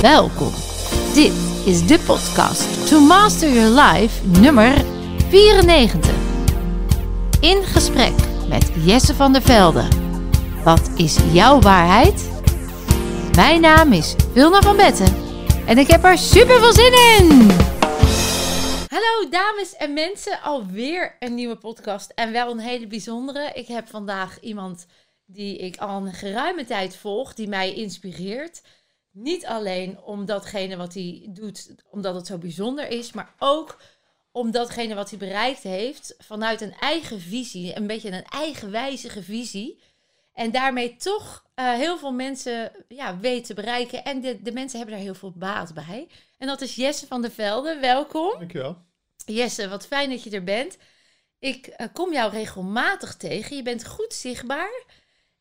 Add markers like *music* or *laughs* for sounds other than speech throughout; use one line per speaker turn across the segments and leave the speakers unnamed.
Welkom. Dit is de podcast To Master Your Life nummer 94. In gesprek met Jesse van der Velde. Wat is jouw waarheid? Mijn naam is Wilna van Betten en ik heb er super veel zin in. Hallo dames en mensen, alweer een nieuwe podcast en wel een hele bijzondere. Ik heb vandaag iemand die ik al een geruime tijd volg, die mij inspireert. Niet alleen om datgene wat hij doet, omdat het zo bijzonder is, maar ook om datgene wat hij bereikt heeft vanuit een eigen visie, een beetje een eigenwijzige visie. En daarmee toch uh, heel veel mensen ja, weten bereiken. En de, de mensen hebben daar heel veel baat bij. En dat is Jesse van der Velde. Welkom.
Dankjewel.
Jesse, wat fijn dat je er bent. Ik uh, kom jou regelmatig tegen. Je bent goed zichtbaar.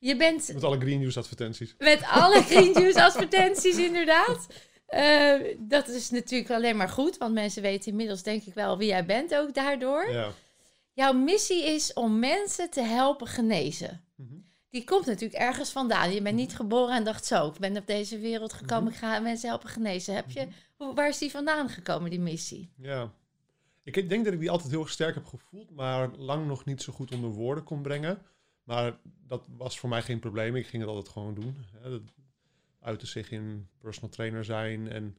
Je bent...
Met alle Green News advertenties.
Met alle *laughs* Green News advertenties, inderdaad. Uh, dat is natuurlijk alleen maar goed, want mensen weten inmiddels denk ik wel wie jij bent ook daardoor.
Ja.
Jouw missie is om mensen te helpen genezen. Mm -hmm. Die komt natuurlijk ergens vandaan. Je bent niet geboren en dacht zo, ik ben op deze wereld gekomen, mm -hmm. ik ga mensen helpen genezen. Heb je, waar is die vandaan gekomen, die missie?
Ja, ik denk dat ik die altijd heel erg sterk heb gevoeld, maar lang nog niet zo goed onder woorden kon brengen. Maar dat was voor mij geen probleem. Ik ging het altijd gewoon doen. Dat uitte zich in personal trainer zijn en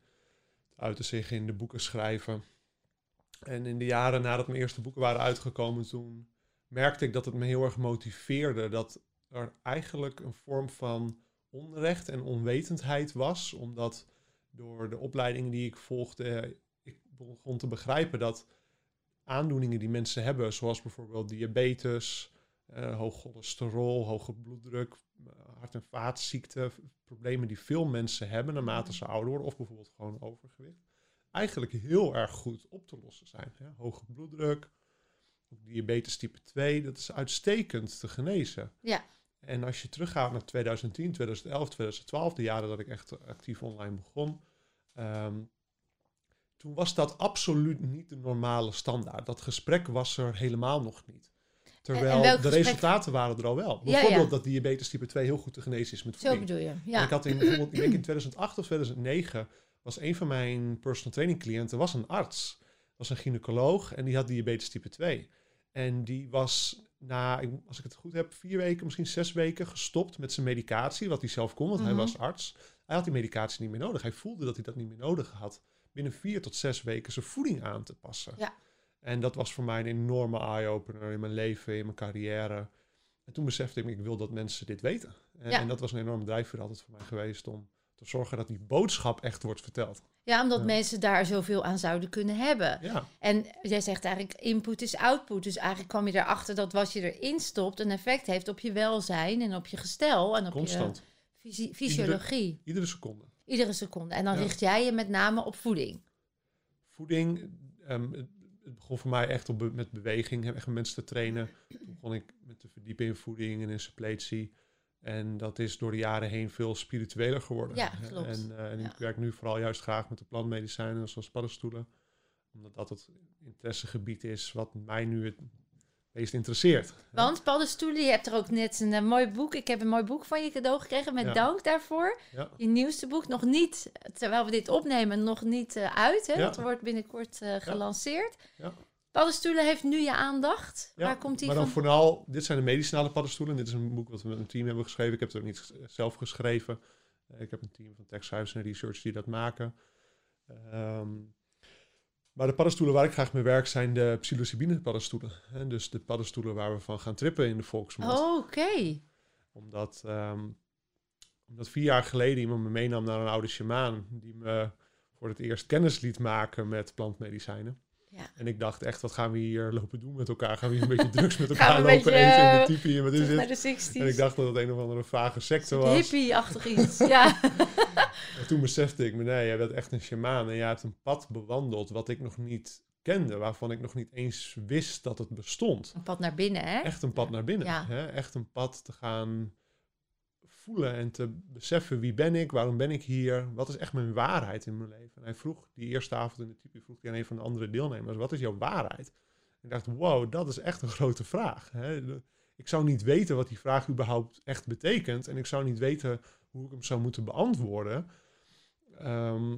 uitte zich in de boeken schrijven. En in de jaren nadat mijn eerste boeken waren uitgekomen, toen merkte ik dat het me heel erg motiveerde. Dat er eigenlijk een vorm van onrecht en onwetendheid was. Omdat door de opleidingen die ik volgde, ik begon te begrijpen dat aandoeningen die mensen hebben, zoals bijvoorbeeld diabetes, uh, hoog cholesterol, hoge bloeddruk, uh, hart- en vaatziekten, problemen die veel mensen hebben naarmate ze ouder worden, of bijvoorbeeld gewoon overgewicht, eigenlijk heel erg goed op te lossen zijn. Hè? Hoge bloeddruk, diabetes type 2, dat is uitstekend te genezen.
Ja.
En als je teruggaat naar 2010, 2011, 2012, de jaren dat ik echt actief online begon, um, toen was dat absoluut niet de normale standaard. Dat gesprek was er helemaal nog niet. Terwijl de gesprek... resultaten waren er al wel. Bijvoorbeeld ja, ja. dat diabetes type 2 heel goed te genezen is met voeding.
Zo bedoel je, ja.
En ik had in, bijvoorbeeld, ik denk in 2008 of 2009, was een van mijn personal training cliënten was een arts. Was een gynaecoloog en die had diabetes type 2. En die was na, als ik het goed heb, vier weken, misschien zes weken gestopt met zijn medicatie, wat hij zelf kon, want mm -hmm. hij was arts. Hij had die medicatie niet meer nodig. Hij voelde dat hij dat niet meer nodig had. Binnen vier tot zes weken zijn voeding aan te passen.
Ja.
En dat was voor mij een enorme eye-opener in mijn leven, in mijn carrière. En toen besefte ik, ik wil dat mensen dit weten. En,
Ja.
en dat was een enorme drijfveer altijd voor mij geweest om te zorgen dat die boodschap echt wordt verteld.
Ja, omdat
Ja.
mensen daar zoveel aan zouden kunnen hebben.
Ja,
En jij zegt eigenlijk input is output. Dus eigenlijk kwam je erachter dat wat je erin stopt een effect heeft op je welzijn en op je gestel en op
constant.
je fysi- fysiologie.
Iedere seconde.
Iedere seconde. En dan richt jij je met name op voeding.
Voeding, ehm, het, begon voor mij echt op, be- met beweging, echt mensen te trainen. Toen begon ik met te verdiepen in voeding en in suppletie. En dat is door de jaren heen veel spiritueler geworden.
Ja, klopt.
En, eh, en
Ja.
ik werk nu vooral juist graag met de plantmedicijnen, zoals paddenstoelen. Omdat dat het interessegebied is wat mij nu het meest interesseert.
Want paddenstoelen, je hebt er ook net een eh, mooi boek. Ik heb een mooi boek van je cadeau gekregen. Met
Ja.
dank daarvoor.
Ja.
Je nieuwste boek nog niet, terwijl we dit opnemen, nog niet eh, uit. Hè?
Ja.
Dat wordt binnenkort eh, gelanceerd.
Ja.
Paddenstoelen heeft nu je aandacht. Waar komt die
maar dan
van?
vooral, dit zijn de medicinale paddenstoelen. Dit is een boek wat we met een team hebben geschreven. Ik heb het ook niet zelf geschreven. Ik heb een team van techschrijvers en research die dat maken. Ehm, maar de paddenstoelen waar ik graag mee werk zijn de psilocybine paddenstoelen. Dus de paddenstoelen waar we van gaan trippen in de volksmond.
Oh, Oké.
Omdat, ehm, omdat vier jaar geleden iemand me meenam naar een oude shamaan. Die me voor het eerst kennis liet maken met plantmedicijnen.
Ja.
En ik dacht echt, wat gaan we hier lopen doen met elkaar? Gaan we hier een beetje *laughs* drugs met elkaar lopen
beetje,
eten in
eh,
de tipi? En wat is
Terug naar
dit?
de 60s.
En ik dacht dat het een of andere vage secte was.
Hippie-achtig *laughs* iets. ja.
En toen besefte ik me, nee, jij bent echt een shamaan. En jij hebt een pad bewandeld wat ik nog niet kende. Waarvan ik nog niet eens wist dat het bestond.
Een pad naar binnen, hè?
Echt een pad naar binnen.
Ja.
Hè? Echt een pad te gaan voelen en te beseffen wie ben ik, waarom ben ik hier, wat is echt mijn waarheid in mijn leven. En hij vroeg die eerste avond in de type, vroeg hij aan een van de andere deelnemers, wat is jouw waarheid? En ik dacht, wow, dat is echt een grote vraag. Hè? Ik zou niet weten wat die vraag überhaupt echt betekent en ik zou niet weten hoe ik hem zou moeten beantwoorden. Ehm,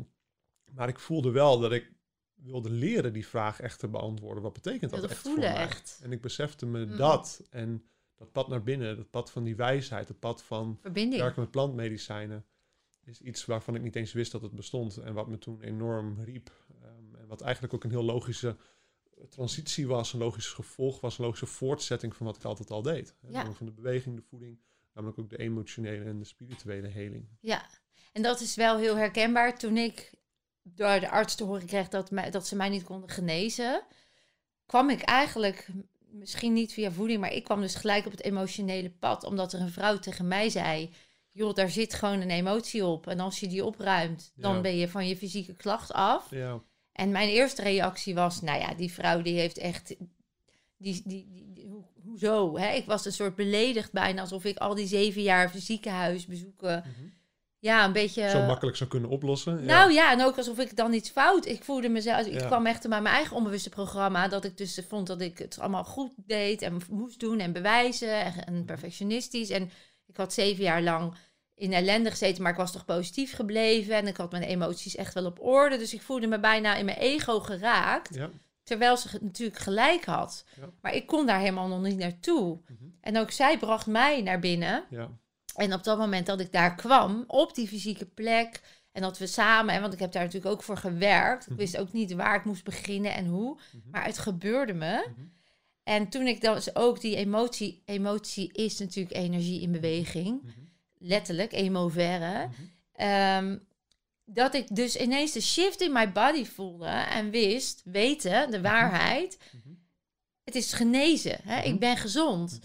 maar ik voelde wel dat ik wilde leren die vraag echt te beantwoorden. Wat betekent dat echt
voelen
voor mij?
echt.
En ik besefte me
Mm.
dat. En dat pad naar binnen, dat pad van die wijsheid, het pad van
Verbinding.
werken met plantmedicijnen, is iets waarvan ik niet eens wist dat het bestond. En wat me toen enorm riep. Ehm, en wat eigenlijk ook een heel logische transitie was, een logisch gevolg was, een logische voortzetting van wat ik altijd al deed.
Ja.
Van de beweging, de voeding, namelijk ook de emotionele en de spirituele heling.
Ja, en dat is wel heel herkenbaar. Toen ik door de arts te horen kreeg dat, mij, dat ze mij niet konden genezen, kwam ik eigenlijk, misschien niet via voeding, maar ik kwam dus gelijk op het emotionele pad. Omdat er een vrouw tegen mij zei, joh, daar zit gewoon een emotie op. En als je die opruimt, dan
Ja.
ben je van je fysieke klacht af.
Ja,
En mijn eerste reactie was, nou ja, die vrouw die heeft echt... Die, die, die, die- ho- hoezo? Hè? Ik was een soort beledigd bijna, alsof ik al die zeven jaar ziekenhuisbezoeken... Ja, een beetje...
zo makkelijk zou kunnen oplossen.
Nou ja, en ook alsof ik dan iets fout. Ik voelde mezelf. Ik
Ja.
kwam echt bij mijn eigen onbewuste programma. Dat ik dus vond dat ik het allemaal goed deed en moest doen en bewijzen. En, en perfectionistisch. En ik had zeven jaar lang in ellende gezeten, maar ik was toch positief gebleven. En ik had mijn emoties echt wel op orde. Dus ik voelde me bijna in mijn ego geraakt.
ja.
Terwijl ze het natuurlijk gelijk had. Maar ik kon daar helemaal nog niet naartoe.
Mhm.
En ook zij bracht mij naar binnen.
ja.
En op dat moment dat ik daar kwam, op die fysieke plek, en dat we samen, en want ik heb daar natuurlijk ook voor gewerkt, ik
Mhm.
wist ook niet waar ik moest beginnen en hoe,
Mhm.
maar het gebeurde me.
Mhm.
En toen ik dan dus ook die emotie, emotie is natuurlijk energie in beweging,
Mhm.
letterlijk, emovere,
Mhm.
Ehm, dat ik dus ineens de shift in my body voelde en wist, weten, de waarheid,
Mhm.
het is genezen, hè?
Mhm.
ik ben gezond.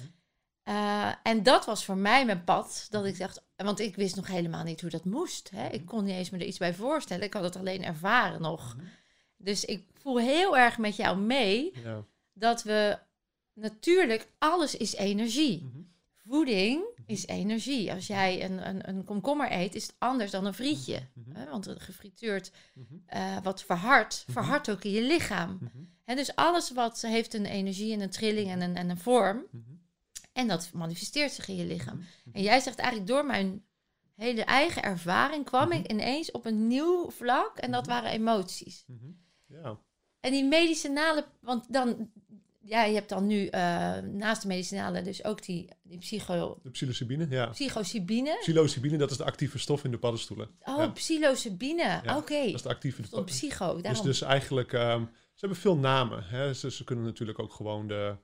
Mhm.
Uh, en dat was voor mij mijn pad. Dat ik dacht, want ik wist nog helemaal niet hoe dat moest. Hè?
Mhm.
Ik kon niet eens me er iets bij voorstellen. Ik had het alleen ervaren nog.
Mhm.
Dus ik voel heel erg met jou mee
Ja.
dat we natuurlijk, alles is energie.
Mhm.
Voeding is energie. Als jij een, een, een komkommer eet, is het anders dan een frietje.
Mhm.
Hè? Want een gefrituurd
Mhm.
eh, wat verhardt,
Mhm.
verhardt ook in je lichaam.
Mhm.
Dus alles wat heeft een energie en een trilling en een, en een vorm.
Mhm.
En dat manifesteert zich in je lichaam.
Mhm.
En jij zegt eigenlijk door mijn hele eigen ervaring kwam
Mhm.
ik ineens op een nieuw vlak en dat
Mhm.
waren emoties.
Mhm. Ja.
En die medicinale, want dan, ja, je hebt dan nu eh, naast de medicinale dus ook die, die psycho,
De psilocybine, ja.
psychosibine.
Psilocybine, dat is de actieve stof in de paddenstoelen.
Oh,
Ja.
psilocybine.
Ja,
Oké.
Dat is de actieve
Stond psycho.
Dus,
Daarom.
dus eigenlijk, ehm, ze hebben veel namen. Hè? Ze, ze kunnen natuurlijk ook gewoon de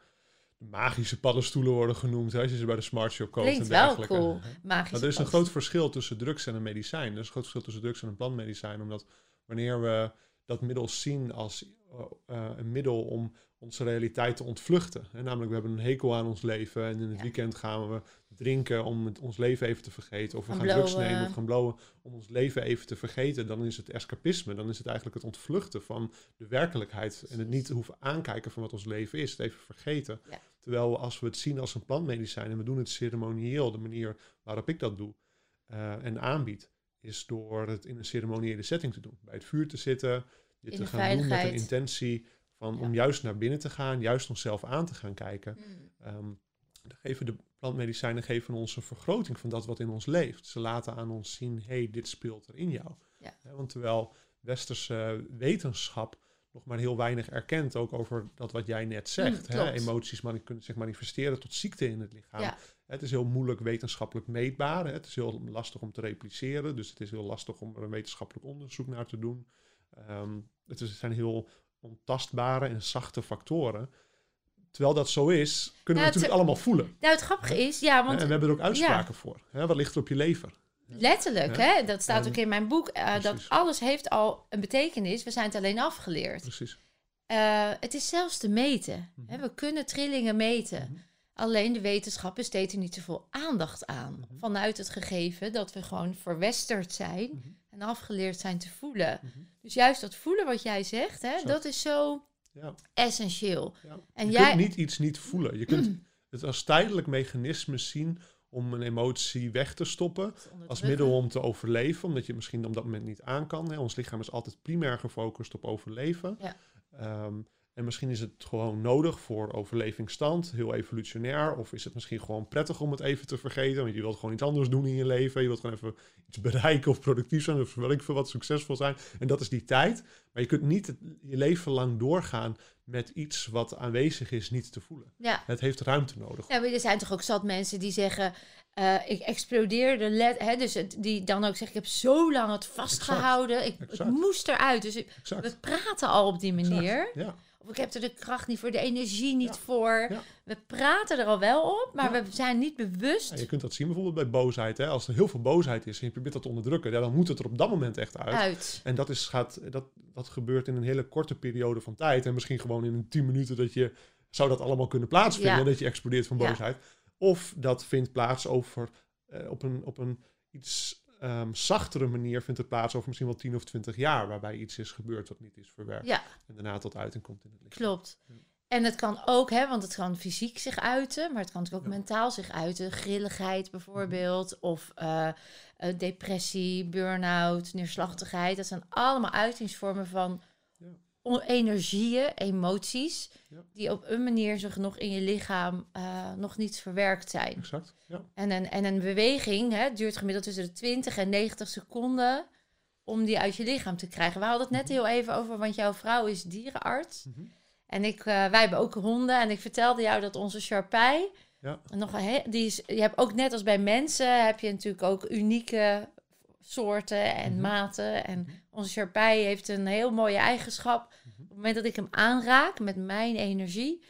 magische paddenstoelen worden genoemd. Hè? Als je ze bij de Smart Shop koopt
Klinkt
en
wel
dergelijke.
cool.
Hè?
Magisch.
Maar er is een groot verschil tussen drugs en een medicijn. Er is een groot verschil tussen drugs en een plantmedicijn. Omdat wanneer we dat middel zien als eh, eh, een middel om onze realiteit te ontvluchten. Namelijk, we hebben een hekel aan ons leven. En in het
Ja.
weekend gaan we drinken om het, ons leven even te vergeten. Of we
Gaan
gaan drugs nemen of gaan blowen om ons leven even te vergeten. Dan is het escapisme. Dan is het eigenlijk het ontvluchten van de werkelijkheid. En het niet hoeven aankijken van wat ons leven is. Het even vergeten.
Ja.
Terwijl als we het zien als een plantmedicijn en we doen het ceremonieel, de manier waarop ik dat doe eh, en aanbied, is door het in een ceremoniële setting te doen. Bij het vuur te zitten, dit te gaan doen met een
veiligheid.
intentie van
Ja.
om juist naar binnen te gaan, juist onszelf aan te gaan kijken.
Mm.
Dan geven de plantmedicijnen geven ons een vergroting van dat wat in ons leeft. Ze laten aan ons zien, hey, dit speelt er in jou.
Ja.
Want terwijl westerse wetenschap nog maar heel weinig erkent, ook over dat wat jij net zegt.
Mm,
hè, emoties kunnen zich manifesteren tot ziekte in het lichaam.
Ja.
Het is heel moeilijk wetenschappelijk meetbaar. hè. Het is heel lastig om te repliceren. Dus het is heel lastig om er een wetenschappelijk onderzoek naar te doen. Ehm, het, is, het zijn heel ontastbare en zachte factoren. Terwijl dat zo is, kunnen
Ja,
we
het-
natuurlijk allemaal voelen.
Nou, het grappige is, ja, want
en we hebben er ook uitspraken voor. Hè, wat ligt er op je lever?
Letterlijk,
Ja.
hè, dat staat
En-
ook in mijn boek, eh, dat alles heeft al een betekenis. We zijn het alleen afgeleerd.
Precies.
Eh, het is zelfs te meten.
Mhm.
Hè, we kunnen trillingen meten.
Mhm.
Alleen de wetenschap besteedt er niet zoveel aandacht aan.
Mhm.
Vanuit het gegeven dat we gewoon verwesterd zijn
Mhm.
en afgeleerd zijn te voelen.
Mhm.
Dus juist dat voelen wat jij zegt, hè,
Zo.
dat is zo
Ja,
essentieel.
ja.
En
je
jij,
kunt niet iets niet voelen. Je kunt *clears throat* het als tijdelijk mechanisme zien om een emotie weg te stoppen. Als middel om te overleven, omdat je misschien op dat moment niet aan kan. Hè. Ons lichaam is altijd primair gefocust op overleven.
Ja.
Ehm, En misschien is het gewoon nodig voor overlevingsstand, heel evolutionair. Of is het misschien gewoon prettig om het even te vergeten. Want je wilt gewoon iets anders doen in je leven. Je wilt gewoon even iets bereiken of productief zijn. Of wel ik veel wat succesvol zijn. En dat is die tijd. Maar je kunt niet het- je leven lang doorgaan met iets wat aanwezig is niet te voelen.
Ja.
Het heeft ruimte nodig.
Ja, maar er zijn toch ook zat mensen die zeggen... eh, ik explodeerde, let, hè, dus het, die dan ook zeggen... ik heb zo lang het vastgehouden, ik, het moest eruit. Dus ik- we praten al op die
Exact.
manier.
Ja,
Of ik heb er de kracht niet voor, de energie niet
Ja.
voor.
Ja.
We praten er al wel op, maar
Ja.
we zijn niet bewust.
Je kunt dat zien bijvoorbeeld bij boosheid. Hè? Als er heel veel boosheid is en je probeert dat te onderdrukken, ja, dan moet het er op dat moment echt uit.
uit.
En dat, is, gaat, dat, dat gebeurt in een hele korte periode van tijd. En misschien gewoon in een 10 minuten dat je zou dat allemaal kunnen plaatsvinden. Dat je explodeert van boosheid. Of dat vindt plaats over eh, op, een, op een iets ehm, zachtere manier vindt het plaats over misschien wel 10 of 20 jaar. Waarbij iets is gebeurd wat niet is verwerkt.
Ja,
En daarna tot uiting komt in het lichaam.
klopt.
Ja.
En het kan ook, hè, want het kan fysiek zich uiten, maar het kan ook
Ja.
mentaal zich uiten. Grilligheid bijvoorbeeld, of eh, eh, depressie, burn-out, neerslachtigheid. Dat zijn allemaal uitingsvormen van energieën, emoties,
Ja.
die op een manier zich nog in je lichaam eh, nog niet verwerkt zijn.
Exact. Ja.
En een, en een beweging hè, duurt gemiddeld tussen de 20 en 90 seconden om die uit je lichaam te krijgen. We hadden het net heel even over, want jouw vrouw is dierenarts.
Mhm.
En ik, eh, wij hebben ook honden. En ik vertelde jou dat onze Sharpei,
Ja.
nog een die is, je hebt ook net als bij mensen, heb je natuurlijk ook unieke soorten en
Mhm.
maten. En
Mhm.
onze Sharpei heeft een heel mooie eigenschap.
Mhm.
Op het moment dat ik hem aanraak met mijn energie,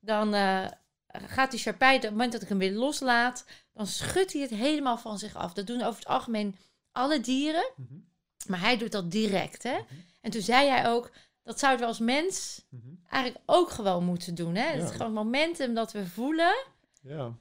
dan eh, gaat die Sharpei, op het moment dat ik hem weer loslaat, dan schudt hij het helemaal van zich af. Dat doen over het algemeen alle dieren, maar hij doet dat direct. Hè? En toen zei hij ook, dat zouden we als mens eigenlijk ook gewoon moeten doen. Hè? Het is gewoon het momentum dat we voelen,
Ja.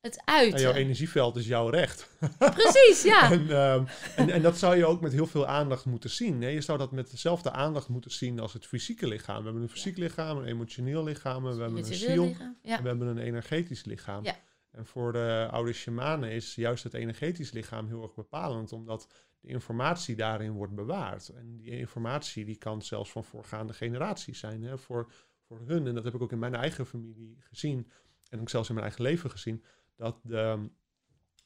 Het
En jouw
uiten.
energieveld is jouw recht. *laughs*
Precies, ja.
En, ehm, en, en dat zou je ook met heel veel aandacht moeten zien. Hè? Je zou dat met dezelfde aandacht moeten zien als het fysieke lichaam. We hebben een fysiek lichaam, een emotioneel lichaam, we hebben een ziel
lichaam. Ja.
en we hebben een energetisch lichaam.
Ja.
En voor de oude shamanen is juist het energetisch lichaam heel erg bepalend, omdat de informatie daarin wordt bewaard. En die informatie die kan zelfs van voorgaande generaties zijn hè? Voor, voor hun. En dat heb ik ook in mijn eigen familie gezien en ook zelfs in mijn eigen leven gezien, dat de,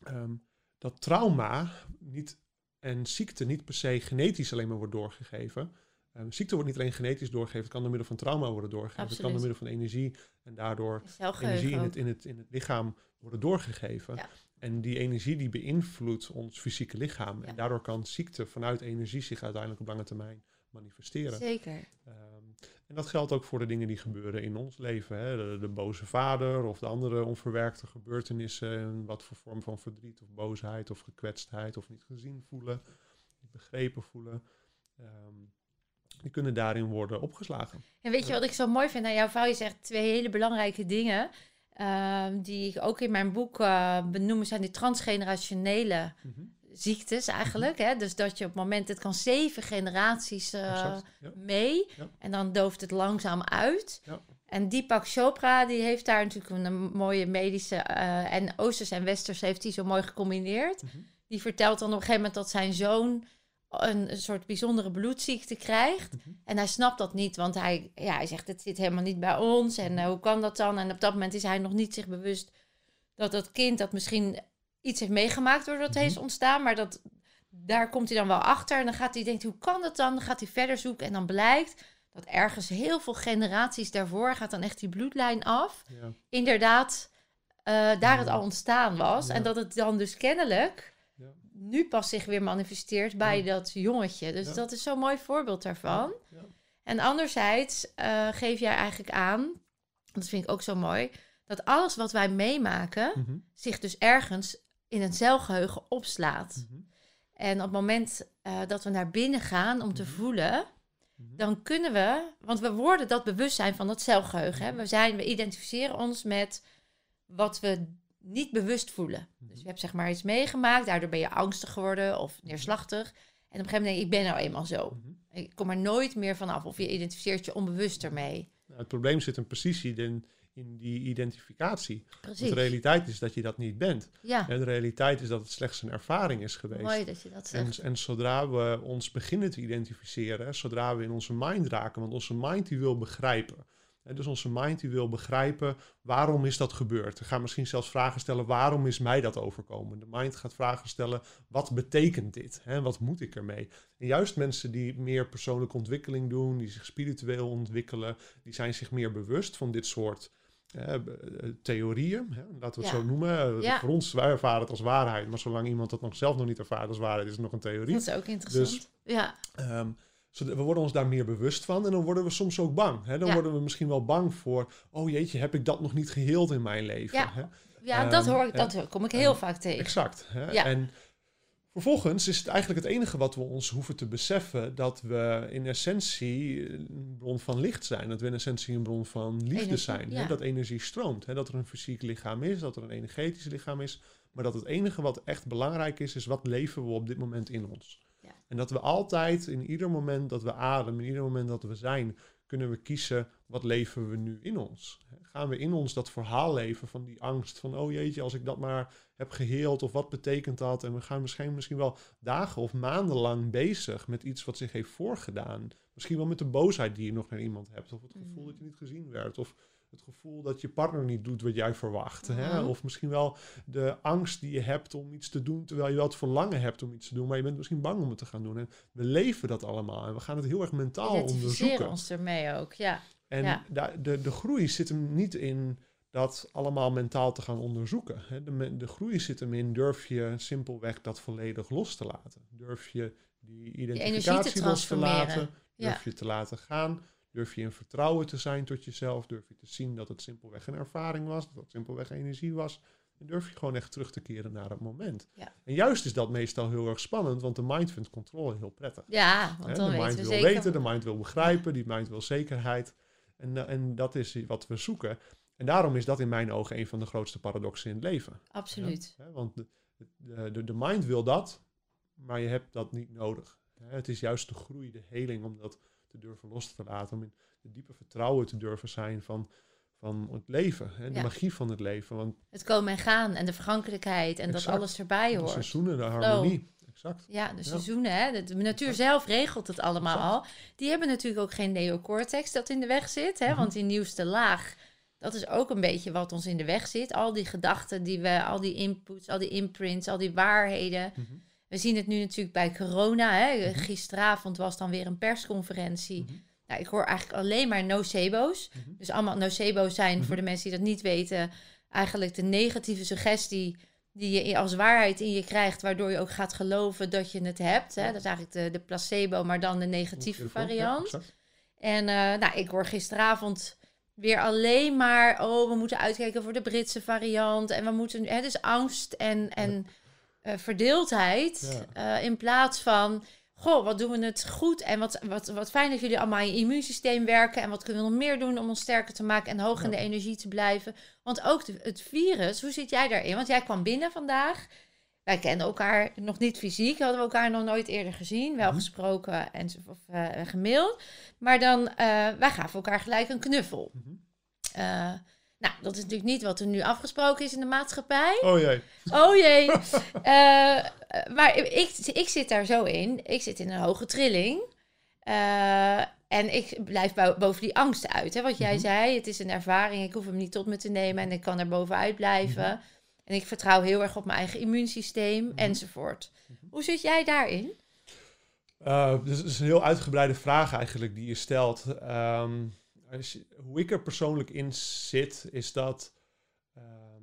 ehm, dat trauma niet, en ziekte niet per se genetisch alleen maar wordt doorgegeven. Ehm, ziekte wordt niet alleen genetisch doorgegeven, het kan door middel van trauma worden doorgegeven. Het kan door
Absoluut.
middel van energie en daardoor energie in het, in, het, in het lichaam worden doorgegeven.
Ja.
En die energie die beïnvloedt ons fysieke lichaam.
Ja.
En daardoor kan ziekte vanuit energie zich uiteindelijk op lange termijn manifesteren.
Zeker.
Ehm, en dat geldt ook voor de dingen die gebeuren in ons leven. Hè? De, de boze vader of de andere onverwerkte gebeurtenissen. En wat voor vorm van verdriet of boosheid of gekwetstheid of niet gezien voelen. Niet begrepen voelen. Ehm, die kunnen daarin worden opgeslagen.
En weet je wat ik zo mooi vind aan jouw vrouw? Je zegt twee hele belangrijke dingen. ehm, die ik ook in mijn boek eh benoem, zijn die transgenerationele ziektes eigenlijk. Hè? Dus dat je op het moment, het kan zeven generaties eh,
Exact. Ja.
mee.
Ja.
En dan dooft het langzaam uit.
Ja.
En Deepak Chopra, die heeft daar natuurlijk een mooie medische... eh, en Oosters en Westers heeft hij zo mooi gecombineerd.
Mhm.
Die vertelt dan op een gegeven moment dat zijn zoon... een, een soort bijzondere bloedziekte krijgt.
Mhm.
En hij snapt dat niet, want hij, ja, hij zegt: Het zit helemaal niet bij ons. En eh, hoe kan dat dan? En op dat moment is hij nog niet zich bewust dat dat kind dat misschien iets heeft meegemaakt doordat
Mhm.
hij is ontstaan. Maar dat, daar komt hij dan wel achter. En dan gaat hij denken: Hoe kan dat dan? Dan gaat hij verder zoeken. En dan blijkt dat ergens heel veel generaties daarvoor gaat dan echt die bloedlijn af.
Ja.
Inderdaad, eh, daar het al ontstaan was.
Ja.
En dat het dan dus kennelijk nu pas zich weer manifesteert bij dat jongetje. Dus dat is zo'n mooi voorbeeld daarvan.
Ja.
En anderzijds eh, geef jij eigenlijk aan, dat vind ik ook zo mooi, dat alles wat wij meemaken
Mhm.
zich dus ergens in een celgeheugen opslaat.
Mhm.
En op het moment eh, dat we naar binnen gaan om te
Mhm.
voelen,
Mhm.
dan kunnen we, want we worden dat bewustzijn van dat celgeheugen. Hè? We, zijn, we identificeren ons met wat we niet bewust voelen. Dus je hebt zeg maar iets meegemaakt, daardoor ben je angstig geworden of neerslachtig. En op een gegeven moment denk je, ik ben nou eenmaal zo. Ik kom er nooit meer vanaf. Of je identificeert je onbewust ermee.
Nou, het probleem zit hem precies in, in die identificatie.
Precies.
Want de realiteit is dat je dat niet bent.
Ja,
En de realiteit is dat het slechts een ervaring is geweest.
mooi dat je dat
En,
zegt.
en zodra we ons beginnen te identificeren, zodra we in onze mind raken, want onze mind die wil begrijpen. Hè, dus onze mind die wil begrijpen waarom is dat gebeurd. We gaan misschien zelfs vragen stellen waarom is mij dat overkomen. De mind gaat vragen stellen wat betekent dit? Hè, wat moet ik ermee? En juist mensen die meer persoonlijke ontwikkeling doen, die zich spiritueel ontwikkelen, die zijn zich meer bewust van dit soort theorieën, hè, laten we het
Ja.
zo noemen. Eh,
Ja.
Voor ons, wij ervaren het als waarheid, maar zolang iemand dat nog zelf nog niet ervaart als waarheid, is het nog een theorie.
Dat is ook interessant.
Dus-
ja,
Ehm, we worden ons daar meer bewust van en dan worden we soms ook bang. Hè? Dan
Ja.
worden we misschien wel bang voor, oh jeetje, heb ik dat nog niet geheeld in mijn leven?
Ja.
Hè?
ja
Ehm,
dat, hoor ik, dat kom ik heel
Ehm,
vaak tegen.
Exact. Hè?
Ja.
En vervolgens is het eigenlijk het enige wat we ons hoeven te beseffen, dat we in essentie een bron van licht zijn. Dat we in essentie een bron van liefde
Energie,
zijn.
ja.
Hè? Dat energie stroomt. Hè? Dat er een fysiek lichaam is, dat er een energetisch lichaam is. Maar dat het enige wat echt belangrijk is, is wat leven we op dit moment in ons.
Ja.
En dat we altijd, in ieder moment dat we ademen, in ieder moment dat we zijn, kunnen we kiezen wat leven we nu in ons. Gaan we in ons dat verhaal leven van die angst van, oh jeetje, als ik dat maar heb geheeld of wat betekent dat? En we gaan misschien, misschien wel dagen of maanden lang bezig met iets wat zich heeft voorgedaan. Misschien wel met de boosheid die je nog naar iemand hebt, of het gevoel
Mhm.
dat je niet gezien werd, of het gevoel dat je partner niet doet wat jij verwacht. Hè? Of misschien wel de angst die je hebt om iets te doen, terwijl je wel het verlangen hebt om iets te doen, maar je bent misschien bang om het te gaan doen. En we leven dat allemaal en we gaan het heel erg mentaal onderzoeken.
ons ermee ook, ja.
En
Ja.
de, de groei zit hem niet in dat allemaal mentaal te gaan onderzoeken. Hè. De, de groei zit hem in, durf je simpelweg dat volledig los te laten? Durf je die identificatie los te laten?
transformeren. Ja.
Durf je te laten gaan? Durf je in vertrouwen te zijn tot jezelf? Durf je te zien dat het simpelweg een ervaring was? Dat het simpelweg energie was? En durf je gewoon echt terug te keren naar het moment?
Ja.
En juist is dat meestal heel erg spannend, want de mind vindt controle heel prettig.
Ja, want dan
de mind
we
wil
zeker.
weten, de mind wil begrijpen, die mind wil zekerheid. En, eh, en dat is wat we zoeken. En daarom is dat in mijn ogen een van de grootste paradoxen in het leven.
Absoluut.
Want de, de, de, mind wil dat, maar je hebt dat niet nodig. Het is juist de groei, de heling, om dat te durven los te laten. Om in de diepe vertrouwen te durven zijn van, van het leven. Hè, de
Ja.
magie van het leven. Want
Het komen en gaan en de vergankelijkheid en
Exact.
dat alles erbij
de
hoort.
seizoenen, de harmonie. Exact.
Ja, de
Ja.
seizoenen, hè? De, de natuur
Exact.
zelf regelt het allemaal
Exact.
al. Die hebben natuurlijk ook geen neocortex dat in de weg zit, hè?
Mhm.
Want die nieuwste laag, dat is ook een beetje wat ons in de weg zit. Al die gedachten die we, al die inputs, al die imprints, al die waarheden.
Mhm.
We zien het nu natuurlijk bij corona, hè?
Mhm.
Gisteravond was dan weer een persconferentie.
Mhm.
Nou, ik hoor eigenlijk alleen maar nocebo's.
Mhm.
Dus allemaal nocebo's zijn, voor de mensen die dat niet weten, eigenlijk de negatieve suggestie die je als waarheid in je krijgt, waardoor je ook gaat geloven dat je het hebt. Hè? Dat is eigenlijk de, de placebo, maar dan de negatieve.
Ja,
variant. En eh, nou, ik hoor gisteravond weer alleen maar, oh, we moeten uitkijken voor de Britse variant. En we moeten, hè, dus angst en, en verdeeldheid. eh, in plaats van, goh, wat doen we het goed. En wat, wat, wat fijn dat jullie allemaal aan je immuunsysteem werken. En wat kunnen we nog meer doen om ons sterker te maken en hoog in de
Ja.
energie te blijven. Want ook de, het virus, hoe zit jij daarin? Want jij kwam binnen vandaag. Wij kennen elkaar nog niet fysiek, hadden we elkaar nog nooit eerder gezien, wel
Mhm. gesproken
en of, eh, gemaild. Maar dan, eh, wij gaven elkaar gelijk een knuffel.
Mhm.
Nou, dat is natuurlijk niet wat er nu afgesproken is in de maatschappij.
Oh jee.
Oh jee. *laughs* Eh, maar ik, ik zit daar zo in. Ik zit in een hoge trilling. Eh, en ik blijf bo- boven die angsten uit. Hè? Wat jij
Mhm.
zei, het is een ervaring. Ik hoef hem niet tot me te nemen en ik kan er bovenuit blijven.
Mhm.
En ik vertrouw heel erg op mijn eigen immuunsysteem
Mhm.
enzovoort. Hoe zit jij daarin?
Uh, dus het is een heel uitgebreide vraag eigenlijk die je stelt. Ehm, als je- hoe ik er persoonlijk in zit, is dat, ehm,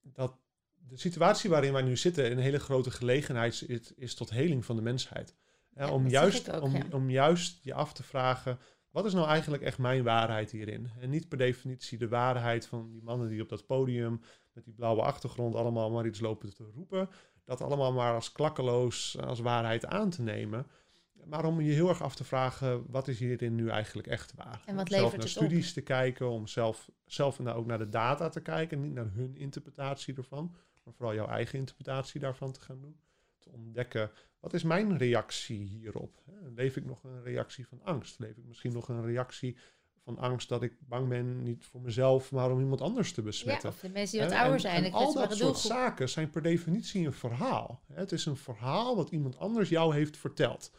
dat de situatie waarin wij nu zitten een hele grote gelegenheid is, is tot heling van de mensheid. Eh,
Ja,
om, juist,
ook,
om,
ja.
om juist je af te vragen, wat is nou eigenlijk echt mijn waarheid hierin? En niet per definitie de waarheid van die mannen die op dat podium met die blauwe achtergrond allemaal maar iets lopen te roepen. Dat allemaal maar als klakkeloos, als waarheid aan te nemen. Maar om je heel erg af te vragen, wat is hierin nu eigenlijk echt waar?
En wat
Om zelf
levert
naar
het op?
studies te kijken, om zelf, zelf nou ook naar de data te kijken. Niet naar hun interpretatie ervan, maar vooral jouw eigen interpretatie daarvan te gaan doen. Te ontdekken, wat is mijn reactie hierop? Leef ik nog een reactie van angst? Leef ik misschien nog een reactie van angst dat ik bang ben, niet voor mezelf, maar om iemand anders te
Ja,
besmetten.
of de mensen die wat ouder
en-
zijn.
En
de
al dat soort
doelgroep.
zaken zijn per definitie een verhaal. Het is een verhaal wat iemand anders jou heeft verteld.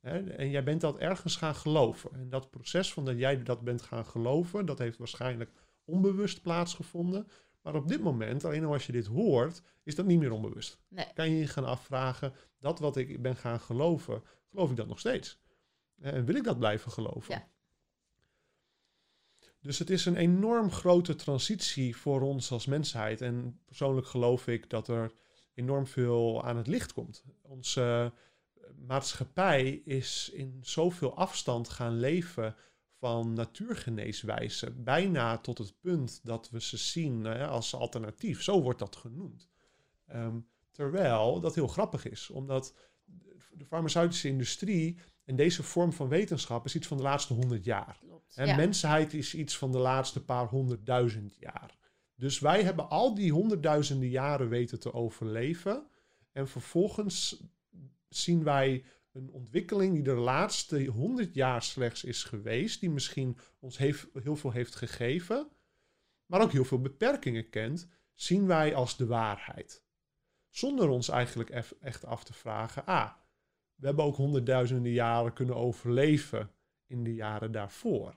En jij bent dat ergens gaan geloven. En dat proces van dat jij dat bent gaan geloven, dat heeft waarschijnlijk onbewust plaatsgevonden. Maar op dit moment, alleen al als je dit hoort, is dat niet meer onbewust.
Nee.
Kan je je gaan afvragen, dat wat ik ben gaan geloven, geloof ik dat nog steeds? En wil ik dat blijven geloven?
Ja.
Dus het is een enorm grote transitie voor ons als mensheid. En persoonlijk geloof ik dat er enorm veel aan het licht komt. Onze maatschappij is in zoveel afstand gaan leven van natuurgeneeswijze. Bijna tot het punt dat we ze zien hè, als alternatief. Zo wordt dat genoemd. Ehm, terwijl dat heel grappig is, omdat de farmaceutische industrie en deze vorm van wetenschap is iets van de laatste honderd jaar.
Klopt.
En
ja.
mensheid is iets van de laatste paar honderdduizend jaar. Dus wij hebben al die honderdduizenden jaren weten te overleven. En vervolgens zien wij een ontwikkeling die de laatste honderd jaar slechts is geweest. Die misschien ons heeft, heel veel heeft gegeven. Maar ook heel veel beperkingen kent. Zien wij als de waarheid. Zonder ons eigenlijk echt af te vragen. Ah, we hebben ook honderdduizenden jaren kunnen overleven in de jaren daarvoor.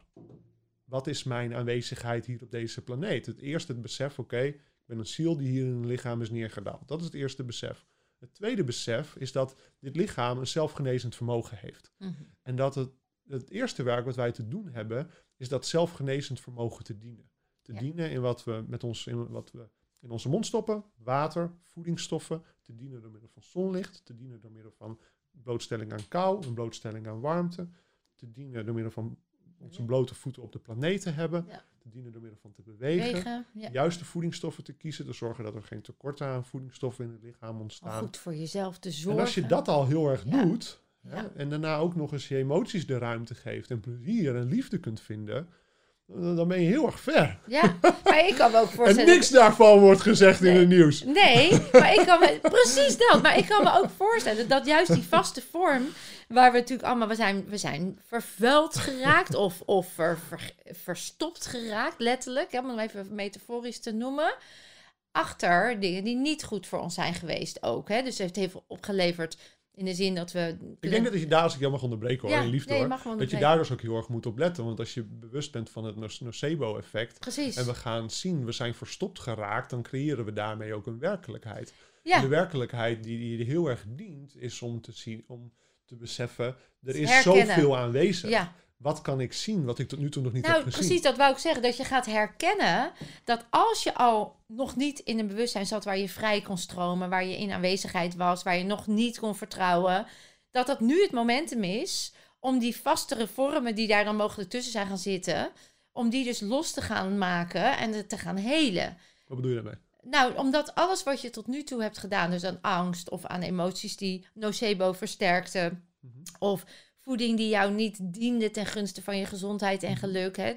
Wat is mijn aanwezigheid hier op deze planeet? Het eerste het besef, oké, ik ben een ziel die hier in een lichaam is neergedaald. Dat is het eerste besef. Het tweede besef is dat dit lichaam een zelfgenezend vermogen heeft.
Mhm.
En dat het, het eerste werk wat wij te doen hebben, is dat zelfgenezend vermogen te dienen. Te
Ja.
dienen in wat we met ons in wat we in onze mond stoppen, water, voedingsstoffen, te dienen door middel van zonlicht, te dienen door middel van blootstelling aan kou, een blootstelling aan warmte, te dienen door middel van onze blote voeten op de planeet te hebben,
Ja.
Dienen door middel van te bewegen,
ja.
juiste voedingsstoffen te kiezen, te zorgen dat er geen tekorten aan voedingsstoffen in het lichaam ontstaan.
goed voor jezelf te
En
zorgen.
als je dat al heel erg
Ja.
doet, hè, en daarna ook nog eens je emoties de ruimte geeft en plezier en liefde kunt vinden, dan ben je heel erg ver.
Ja, maar ik kan me ook *laughs*
En
voorstellen...
niks daarvan wordt gezegd in het nieuws.
Nee, *laughs* maar ik kan me... Precies dat. Maar ik kan me ook voorstellen dat juist die vaste vorm... Waar we natuurlijk allemaal... We zijn, we zijn vervuild geraakt of, of ver- ver- verstopt geraakt, letterlijk. hè, Om het even metaforisch te noemen. Achter dingen die niet goed voor ons zijn geweest ook. Hè? Dus het heeft heel veel opgeleverd in de zin dat we...
Ik denk dat je daar, als ik mag onderbreken hoor,
Ja,
in liefde
nee,
hoor, dat je daar dus ook heel erg moet op letten. Want als je bewust bent van het noce- nocebo-effect
Precies.
en we gaan zien, we zijn verstopt geraakt, dan creëren we daarmee ook een werkelijkheid.
Ja,
de werkelijkheid die, die heel erg dient, is om te zien, om te beseffen, er is
Herkennen.
zoveel aanwezig.
ja.
Wat kan ik zien wat ik tot nu toe nog niet
Nou,
heb gezien?
precies, dat wou ik zeggen. Dat je gaat herkennen dat als je al nog niet in een bewustzijn zat waar je vrij kon stromen, waar je in aanwezigheid was, waar je nog niet kon vertrouwen, dat dat nu het momentum is om die vastere vormen die daar dan mogelijk tussen zijn gaan zitten, om die dus los te gaan maken en het te gaan helen.
Wat bedoel je daarmee?
Nou, omdat alles wat je tot nu toe hebt gedaan, dus aan angst of aan emoties die nocebo versterkten,
Mhm.
of voeding die jou niet diende ten gunste van je gezondheid en geluk, hè,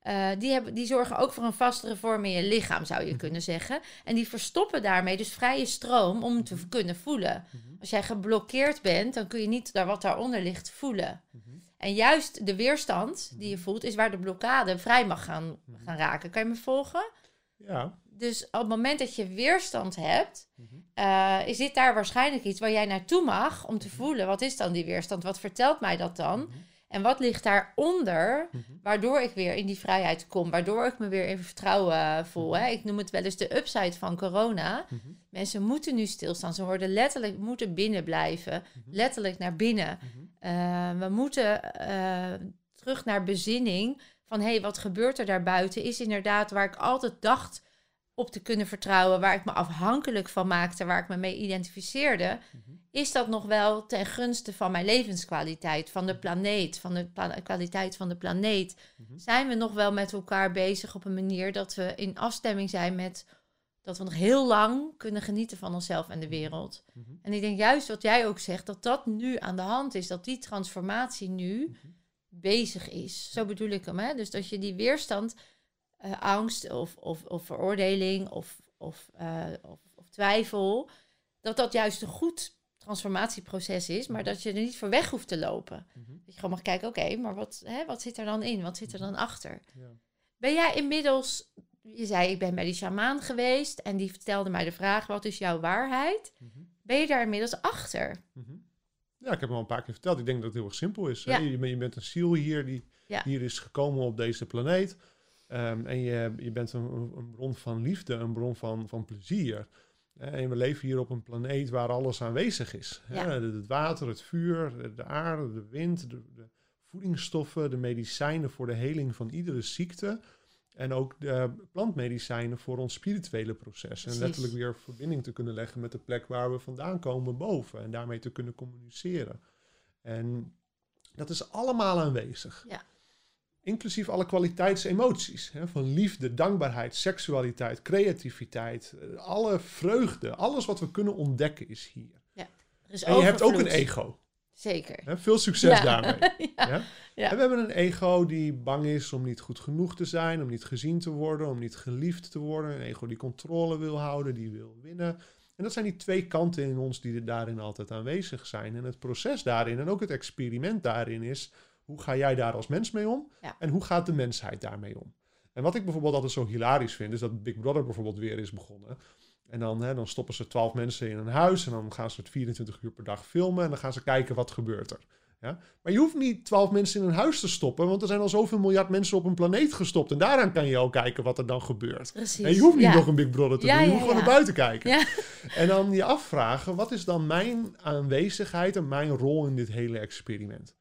eh, die, hebben, die zorgen ook voor een vastere vorm in je lichaam, zou je
Mhm.
kunnen zeggen. En die verstoppen daarmee dus vrije stroom om te
Mhm.
kunnen voelen.
Mhm.
Als jij geblokkeerd bent, dan kun je niet daar wat daaronder ligt voelen.
Mhm.
En juist de weerstand die je voelt, is waar de blokkade vrij mag gaan,
Mhm.
gaan raken. Kan je me volgen?
Ja.
Dus op het moment dat je weerstand hebt,
Mhm.
eh, is dit daar waarschijnlijk iets waar jij naartoe mag om te voelen. Wat is dan die weerstand? Wat vertelt mij dat dan?
Mhm.
En wat ligt daaronder,
Mhm.
waardoor ik weer in die vrijheid kom, waardoor ik me weer in vertrouwen voel. Hè? Ik noem het wel eens de upside van corona.
Mhm.
Mensen moeten nu stilstaan. Ze worden letterlijk moeten binnen blijven,
Mhm.
letterlijk naar binnen.
Mhm.
Eh, we moeten eh, terug naar bezinning van hé, hey, wat gebeurt er daarbuiten? Is inderdaad waar ik altijd dacht op te kunnen vertrouwen, waar ik me afhankelijk van maakte, waar ik me mee identificeerde,
Mhm.
is dat nog wel ten gunste van mijn levenskwaliteit, van de planeet, van de kwaliteit van de planeet?
Mhm.
Zijn we nog wel met elkaar bezig op een manier dat we in afstemming zijn met dat we nog heel lang kunnen genieten van onszelf en de wereld?
Mhm.
En ik denk juist wat jij ook zegt, dat dat nu aan de hand is, dat die transformatie nu
Mhm.
bezig is. Zo bedoel ik hem, hè? Dus dat je die weerstand, eh, angst of, of, of veroordeling of, of, eh, of, of twijfel, dat dat juist een goed transformatieproces is, maar dat je er niet voor weg hoeft te lopen.
Mhm.
Dat je gewoon mag kijken, oké, maar wat, hè, wat zit er dan in? Wat zit er dan achter?
Ja.
Ben jij inmiddels, je zei ik ben bij die shamaan geweest en die vertelde mij de vraag, wat is jouw waarheid?
Mhm.
Ben je daar inmiddels achter?
Mhm. Ja, ik heb het al een paar keer verteld. Ik denk dat het heel erg simpel is. hè. Je, bent- je bent een ziel hier die
Ja.
hier is gekomen op deze planeet. Ehm, en je, je bent een, een bron van liefde, een bron van, van plezier. En we leven hier op een planeet waar alles aanwezig is.
Ja.
Het het water, het vuur, de aarde, de wind, de, de voedingsstoffen, de medicijnen voor de heling van iedere ziekte. En ook de plantmedicijnen voor ons spirituele proces.
Precies.
En letterlijk weer verbinding te kunnen leggen met de plek waar we vandaan komen boven. En daarmee te kunnen communiceren. En dat is allemaal aanwezig.
Ja.
Inclusief alle kwaliteitsemoties. Hè, van liefde, dankbaarheid, seksualiteit, creativiteit. eh, Alle vreugde. Alles wat we kunnen ontdekken is hier.
Er is
En je hebt ook een ego.
Zeker.
Hè? Veel succes
Ja. *laughs*
daarmee.
ja.
Ja?
Ja.
En we hebben een ego die bang is om niet goed genoeg te zijn, om niet gezien te worden, om niet geliefd te worden. Een ego die controle wil houden, die wil winnen. En dat zijn die twee kanten in ons die er daarin altijd aanwezig zijn. En het proces daarin en ook het experiment daarin is, hoe ga jij daar als mens mee om?
Ja.
En hoe gaat de mensheid daarmee om? En wat ik bijvoorbeeld altijd zo hilarisch vind, is dat Big Brother bijvoorbeeld weer is begonnen. En dan, hè, dan stoppen ze twaalf mensen in een huis en dan gaan ze het 24 uur per dag filmen en dan gaan ze kijken wat gebeurt er. Ja? Maar je hoeft niet twaalf mensen in een huis te stoppen, want er zijn al zoveel miljard mensen op een planeet gestopt. En daaraan kan je al kijken wat er dan gebeurt.
Precies.
En je hoeft niet
ja.
nog een Big Brother te
Ja,
doen, je hoeft gewoon naar buiten kijken.
Ja.
En dan je afvragen, wat is dan mijn aanwezigheid en mijn rol in dit hele experiment?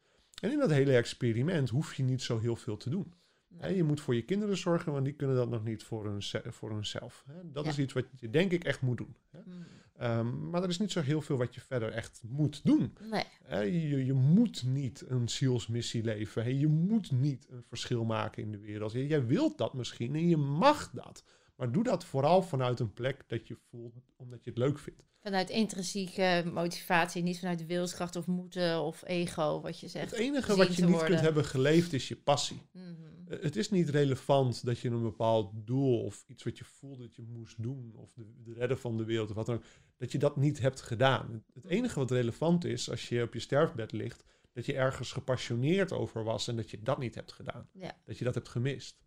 En in dat hele experiment hoef je niet zo heel veel te doen.
Nee.
je moet voor je kinderen zorgen, want die kunnen dat nog niet voor, hun, voor hunzelf. Hè. Dat
Ja.
is iets wat je denk ik echt moet doen. Hè.
Mm.
Ehm, maar er is niet zo heel veel wat je verder echt moet doen.
Nee.
Hè, je, je moet niet een zielsmissie leven. Je moet niet een verschil maken in de wereld. Jij wilt dat misschien en je mag dat. Maar doe dat vooral vanuit een plek dat je voelt omdat je het leuk vindt.
Vanuit intrinsieke motivatie, niet vanuit wilskracht of moeten of ego, wat je zegt.
Het enige wat je niet
worden.
kunt hebben geleefd is je passie.
Mhm.
Eh, Het is niet relevant dat je een bepaald doel of iets wat je voelde dat je moest doen, of de, de redden van de wereld of wat dan ook, dat je dat niet hebt gedaan. Het- Het enige wat relevant is als je op je sterfbed ligt, dat je ergens gepassioneerd over was en dat je dat niet hebt gedaan.
Ja.
Dat je dat hebt gemist.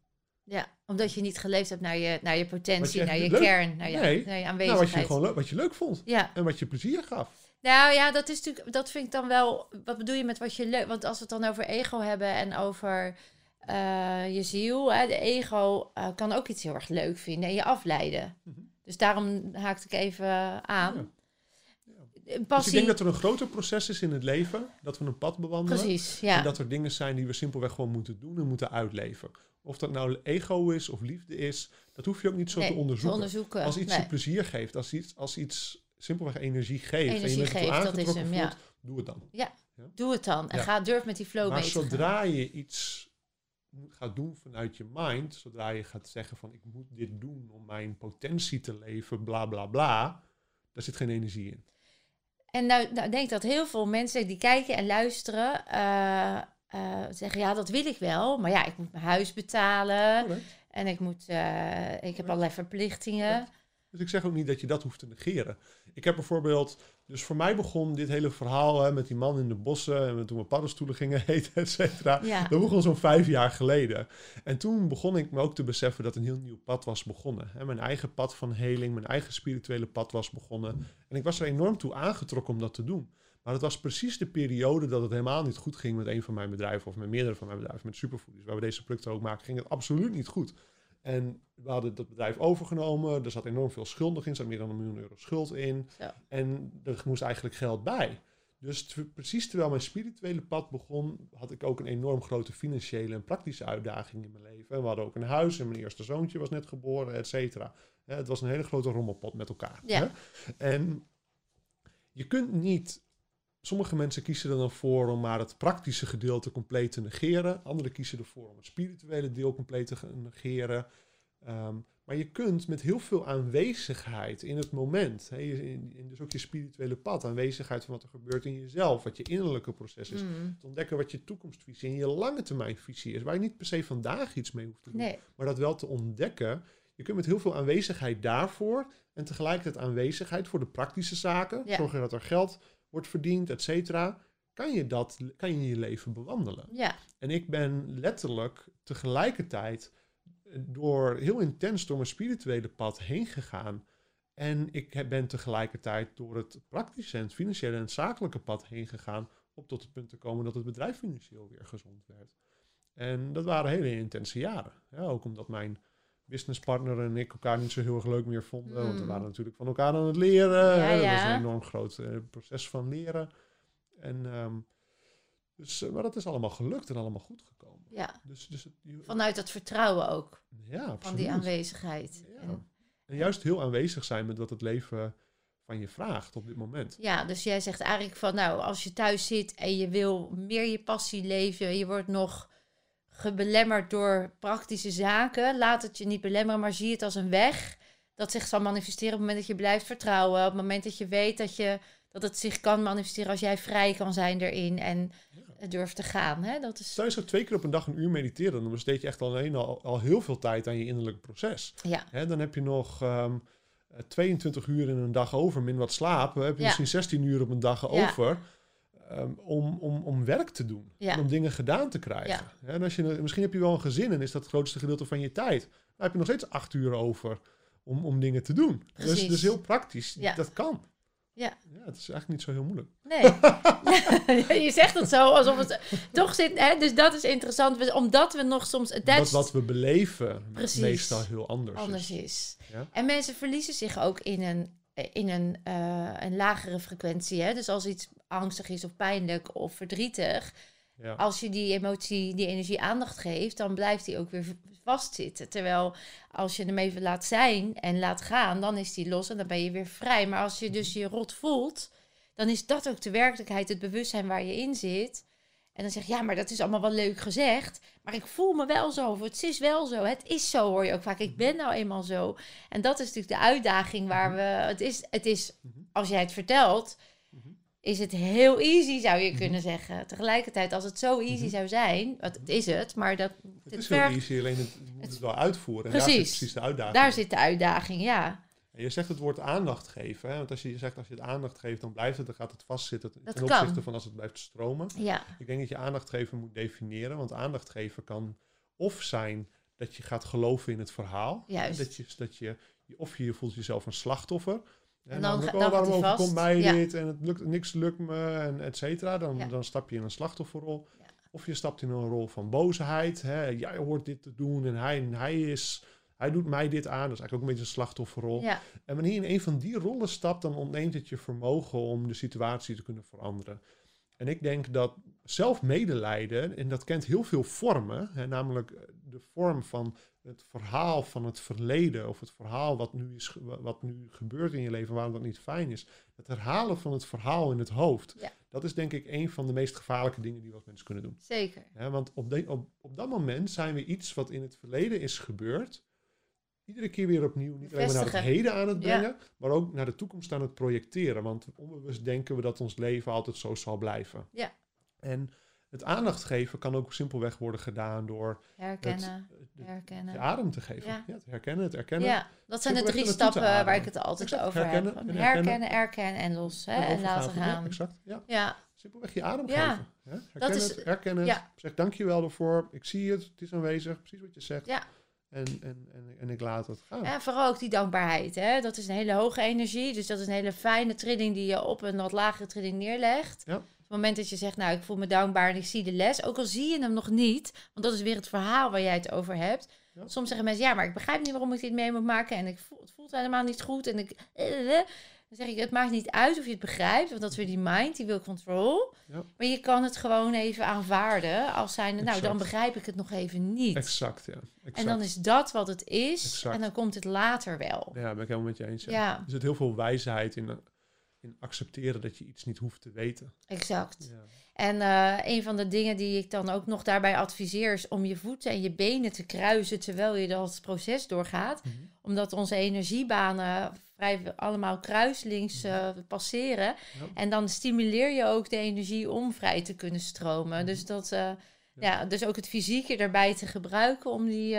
Ja, omdat je niet geleefd hebt naar je, naar je potentie,
je
naar je
leuk-
kern, naar je,
Nee.
naar je
Nou,
aanwezigheid.
wat je, gewoon leuk, wat je leuk vond
Ja,
en wat je plezier gaf.
nou ja, dat is natuurlijk, dat vind ik dan wel. Wat bedoel je met wat je leuk? Want als we het dan over ego hebben en over eh, je ziel, hè, de ego eh, kan ook iets heel erg leuk vinden en je afleiden.
Mhm.
Dus daarom haakte ik even aan.
Ja. Dus ik denk dat er een groter proces is in het leven, dat we een pad bewandelen.
precies, ja.
En dat er dingen zijn die we simpelweg gewoon moeten doen en moeten uitleven. Of dat nou ego is of liefde is, dat hoef je ook niet zo
Nee,
te onderzoeken.
onderzoeken.
Als iets
Nee.
je plezier geeft, als iets, als iets simpelweg energie geeft en je
Energie
bent
geeft, dat is hem,
voelt,
ja.
doe het dan.
Doe het dan en
Ja.
ga durf met die flow
maar
mee te gaan.
zodra je iets gaat doen vanuit je mind, zodra je gaat zeggen van ik moet dit doen om mijn potentie te leven, bla bla bla, daar zit geen energie in.
En nou, nou denk ik dat heel veel mensen die kijken en luisteren eh, eh, zeggen ja, dat wil ik wel, maar ja, ik moet mijn huis betalen
Correct.
en ik moet, eh, ik heb allerlei verplichtingen.
Dus ik zeg ook niet dat je dat hoeft te negeren. Ik heb bijvoorbeeld, dus voor mij begon dit hele verhaal hè, met die man in de bossen en toen we paddenstoelen gingen *laughs* eten, et cetera.
Ja,
Dat begon zo'n vijf jaar geleden. En toen begon ik me ook te beseffen dat een heel nieuw pad was begonnen. Hè, mijn eigen pad van heling, mijn eigen spirituele pad was begonnen. En ik was er enorm toe aangetrokken om dat te doen. Maar het was precies de periode dat het helemaal niet goed ging met een van mijn bedrijven, of met meerdere van mijn bedrijven, met Superfoodies, waar we deze producten ook maken, ging het absoluut niet goed. En we hadden dat bedrijf overgenomen. Er zat enorm veel schuld nog in. Er zat meer dan een miljoen euro schuld in. En er moest eigenlijk geld bij. Dus precies terwijl mijn spirituele pad begon, had ik ook een enorm grote financiële en praktische uitdaging in mijn leven. We hadden ook een huis en mijn eerste zoontje was net geboren, et cetera. Het was een hele grote rommelpot met elkaar.
Ja.
En je kunt niet. Sommige mensen kiezen er dan voor om maar het praktische gedeelte compleet te negeren. Anderen kiezen ervoor om het spirituele deel compleet te ge- negeren. Ehm, maar je kunt met heel veel aanwezigheid in het moment, in, in dus ook je spirituele pad, aanwezigheid van wat er gebeurt in jezelf, wat je innerlijke proces is,
Mm.
te ontdekken wat je toekomstvisie en je lange termijn visie is, waar je niet per se vandaag iets mee hoeft te doen,
Nee,
maar dat wel te ontdekken. Je kunt met heel veel aanwezigheid daarvoor en tegelijkertijd aanwezigheid voor de praktische zaken,
Ja.
zorgen dat er geld wordt verdiend, et cetera, kan je dat, kan je je leven bewandelen.
Ja,
En ik ben letterlijk tegelijkertijd eh, door heel intens door mijn spirituele pad heen gegaan. En ik ben tegelijkertijd door het praktische en het financiële en het zakelijke pad heen gegaan. Om tot het punt te komen dat het bedrijf financieel weer gezond werd. En dat waren hele intense jaren. Ja, ook omdat mijn businesspartner en ik elkaar niet zo heel erg leuk meer vonden. Want we
Mm.
waren natuurlijk van elkaar aan het leren.
Ja,
hè. Dat was
ja.
een enorm groot eh, proces van leren. En, ehm, dus, eh, maar dat is allemaal gelukt en allemaal goed gekomen.
ja.
Dus, dus het, je-
vanuit dat vertrouwen ook,
ja,
van
absoluut.
die aanwezigheid.
Ja.
En-
En juist heel aanwezig zijn met wat het leven van je vraagt op dit moment.
Ja, dus jij zegt eigenlijk van, nou, als je thuis zit en je wil meer je passie leven, je wordt nog gebelemmerd door praktische zaken, laat het je niet belemmeren, maar zie het als een weg dat zich zal manifesteren op het moment dat je blijft vertrouwen, op het moment dat je weet dat, je, dat het zich kan manifesteren als jij vrij kan zijn erin en
Ja.
durft te gaan. Hè? Dat is,
Stel je zo twee keer op een dag een uur mediteren, dan besteed je echt alleen al, al heel veel tijd aan je innerlijke proces.
ja,
Hè, dan heb je nog ehm, eh, 22 uur in een dag over, min wat slaap. Dan heb je
Ja.
misschien 16 uur op een dag over. Ehm, om, om, om werk te doen.
Ja.
Om dingen gedaan te krijgen. En als je, misschien heb je wel een gezin en is dat het grootste gedeelte van je tijd. Dan heb je nog steeds acht uur over om, om dingen te doen. Dus,
Precies.
dus heel praktisch.
Ja.
Dat kan.
Ja.
ja. Het is eigenlijk niet zo heel moeilijk.
Nee. *laughs* je zegt het zo alsof het toch zit. Hè? Dus dat is interessant. Omdat we nog soms
Dat wat we beleven
Precies.
meestal heel anders,
anders
is.
En mensen verliezen zich ook in een, in een, eh, een lagere frequentie. Hè? Dus als iets angstig is of pijnlijk of verdrietig.
Ja.
Als je die emotie, die energie aandacht geeft, dan blijft die ook weer vastzitten. Terwijl als je hem even laat zijn en laat gaan, dan is die los en dan ben je weer vrij. Maar als je dus je rot voelt, dan is dat ook de werkelijkheid, het bewustzijn waar je in zit. En dan zeg je, ja, maar dat is allemaal wel leuk gezegd. Maar ik voel me wel zo, of het is wel zo. Het is zo, hoor je ook vaak. Ik ben nou eenmaal zo. En dat is natuurlijk de uitdaging waar we... Het is, het is
Mhm.
als jij het vertelt,
Mhm.
Is het heel easy, zou je
Mhm.
kunnen zeggen. Tegelijkertijd, als het zo easy
Mhm.
zou zijn, wat het is het, maar dat,
Het
het
is heel easy, alleen het, je moet het wel uitvoeren. En daar zit
Precies.
precies de uitdaging.
daar zit de uitdaging, ja.
En je zegt het woord aandacht geven. Hè? Want als je zegt als je het aandacht geeft, dan blijft het, dan gaat het vastzitten.
Dat
ten
kan.
opzichte van als het blijft stromen.
Ja,
Ik denk dat je aandacht geven moet definiëren. Want aandacht geven kan of zijn dat je gaat geloven in het verhaal.
Juist.
Dat je, dat je, of je voelt jezelf een slachtoffer. En,
dan
oh,
dan
waarom overkomt
vast.
mij
Ja.
dit en het lukt, niks lukt me en et cetera. Dan,
Ja.
dan stap je in een slachtofferrol.
Ja.
Of je stapt in een rol van boosheid. Hè? Jij hoort dit te doen en hij, hij, is, hij doet mij dit aan. Dat is eigenlijk ook een beetje een slachtofferrol. En wanneer je in een van die rollen stapt, dan ontneemt het je vermogen om de situatie te kunnen veranderen. En ik denk dat zelf medelijden, en dat kent heel veel vormen, hè, namelijk eh, de vorm van het verhaal van het verleden, of het verhaal wat nu, is, wat nu gebeurt in je leven, waarom dat niet fijn is. Het herhalen van het verhaal in het hoofd,
Ja.
dat is denk ik een van de meest gevaarlijke dingen die we als mensen kunnen doen.
zeker.
Ja, want op, de- op, op dat moment zijn we iets wat in het verleden is gebeurd, iedere keer weer opnieuw, niet alleen maar naar het heden aan het
Ja.
brengen, maar ook naar de toekomst aan het projecteren. Want onbewust denken we dat ons leven altijd zo zal blijven.
Ja.
En het aandacht geven kan ook simpelweg worden gedaan door
Herkennen,
het,
herkennen.
de adem te geven.
Ja.
Ja. het herkennen, het erkennen.
Ja, dat zijn de drie stappen waar ik het altijd
Exact,
over
herkennen
heb.
herkennen.
herkennen, erkennen en los. Hè?
En
En laten
overgave. Ja,
gaan.
exact. Ja.
Ja,
Simpelweg je adem geven. Hè? Herken
is-
het, herken het.
ja.
Zeg dankjewel ervoor. Ik zie het, het is aanwezig. Precies wat je zegt.
Ja.
En, en, en, en ik laat het gaan.
En vooral ook die dankbaarheid. Hè? Dat is een hele hoge energie. Dus dat is een hele fijne trilling die je op een wat lagere trilling neerlegt.
Ja.
Op het moment dat je zegt, nou, ik voel me dankbaar en ik zie de les. Ook al zie je hem nog niet. Want dat is weer het verhaal waar jij het over hebt.
Ja.
Soms zeggen mensen, ja, maar ik begrijp niet waarom ik dit mee moet maken. En ik voel, het voelt helemaal niet goed. En ik... eh, eh. Dan zeg ik, het maakt niet uit of je het begrijpt. Want dat is weer die mind, die wil control.
Ja.
Maar je kan het gewoon even aanvaarden. Als zijnde, nou, dan begrijp ik het nog even niet.
Exact, ja. Exact.
En dan is dat wat het is.
Exact.
En dan komt het later wel.
Ja, ben ik helemaal met je eens. Ja.
Ja,
Er zit heel veel wijsheid in, eh, in accepteren dat je iets niet hoeft te weten.
exact.
Ja.
En eh, een van de dingen die ik dan ook nog daarbij adviseer... is om je voeten en je benen te kruisen... terwijl je dat proces doorgaat.
Mhm.
Omdat onze energiebanen vrij allemaal kruislinks eh, passeren.
Ja.
En dan stimuleer je ook de energie om vrij te kunnen stromen. Dus, dat, eh, ja. dus ook het fysieke erbij te gebruiken om die,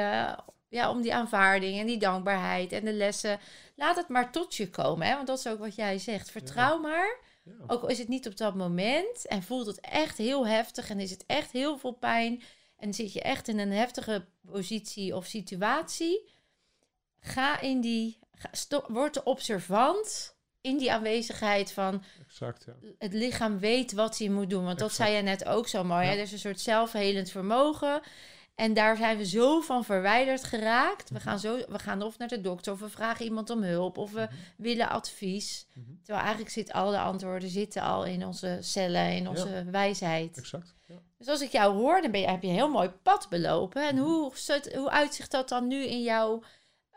ja, om die aanvaarding en die dankbaarheid en de lessen. Laat het maar tot je komen, hè? want dat is ook wat jij zegt. Vertrouw maar
Ja.
Ook al is het niet op dat moment en voelt het echt heel heftig en is het echt heel veel pijn en zit je echt in een heftige positie of situatie, ga in die, ga, word de observant in die aanwezigheid van
Exact, ja.
het lichaam weet wat hij moet doen. Want dat zei je net ook zo mooi. Hè? Er is een soort zelfhelend vermogen. En daar zijn we zo van verwijderd geraakt. We gaan, zo, we gaan of naar de dokter, of we vragen iemand om hulp, of we
Mhm.
willen advies.
Mhm.
Terwijl eigenlijk zitten al de antwoorden zitten al in onze cellen, in onze wijsheid.
Exact. Ja.
Dus als ik jou hoor, dan ben je, heb je een heel mooi pad belopen. En
Mhm.
hoe, hoe uitzicht dat dan nu in jouw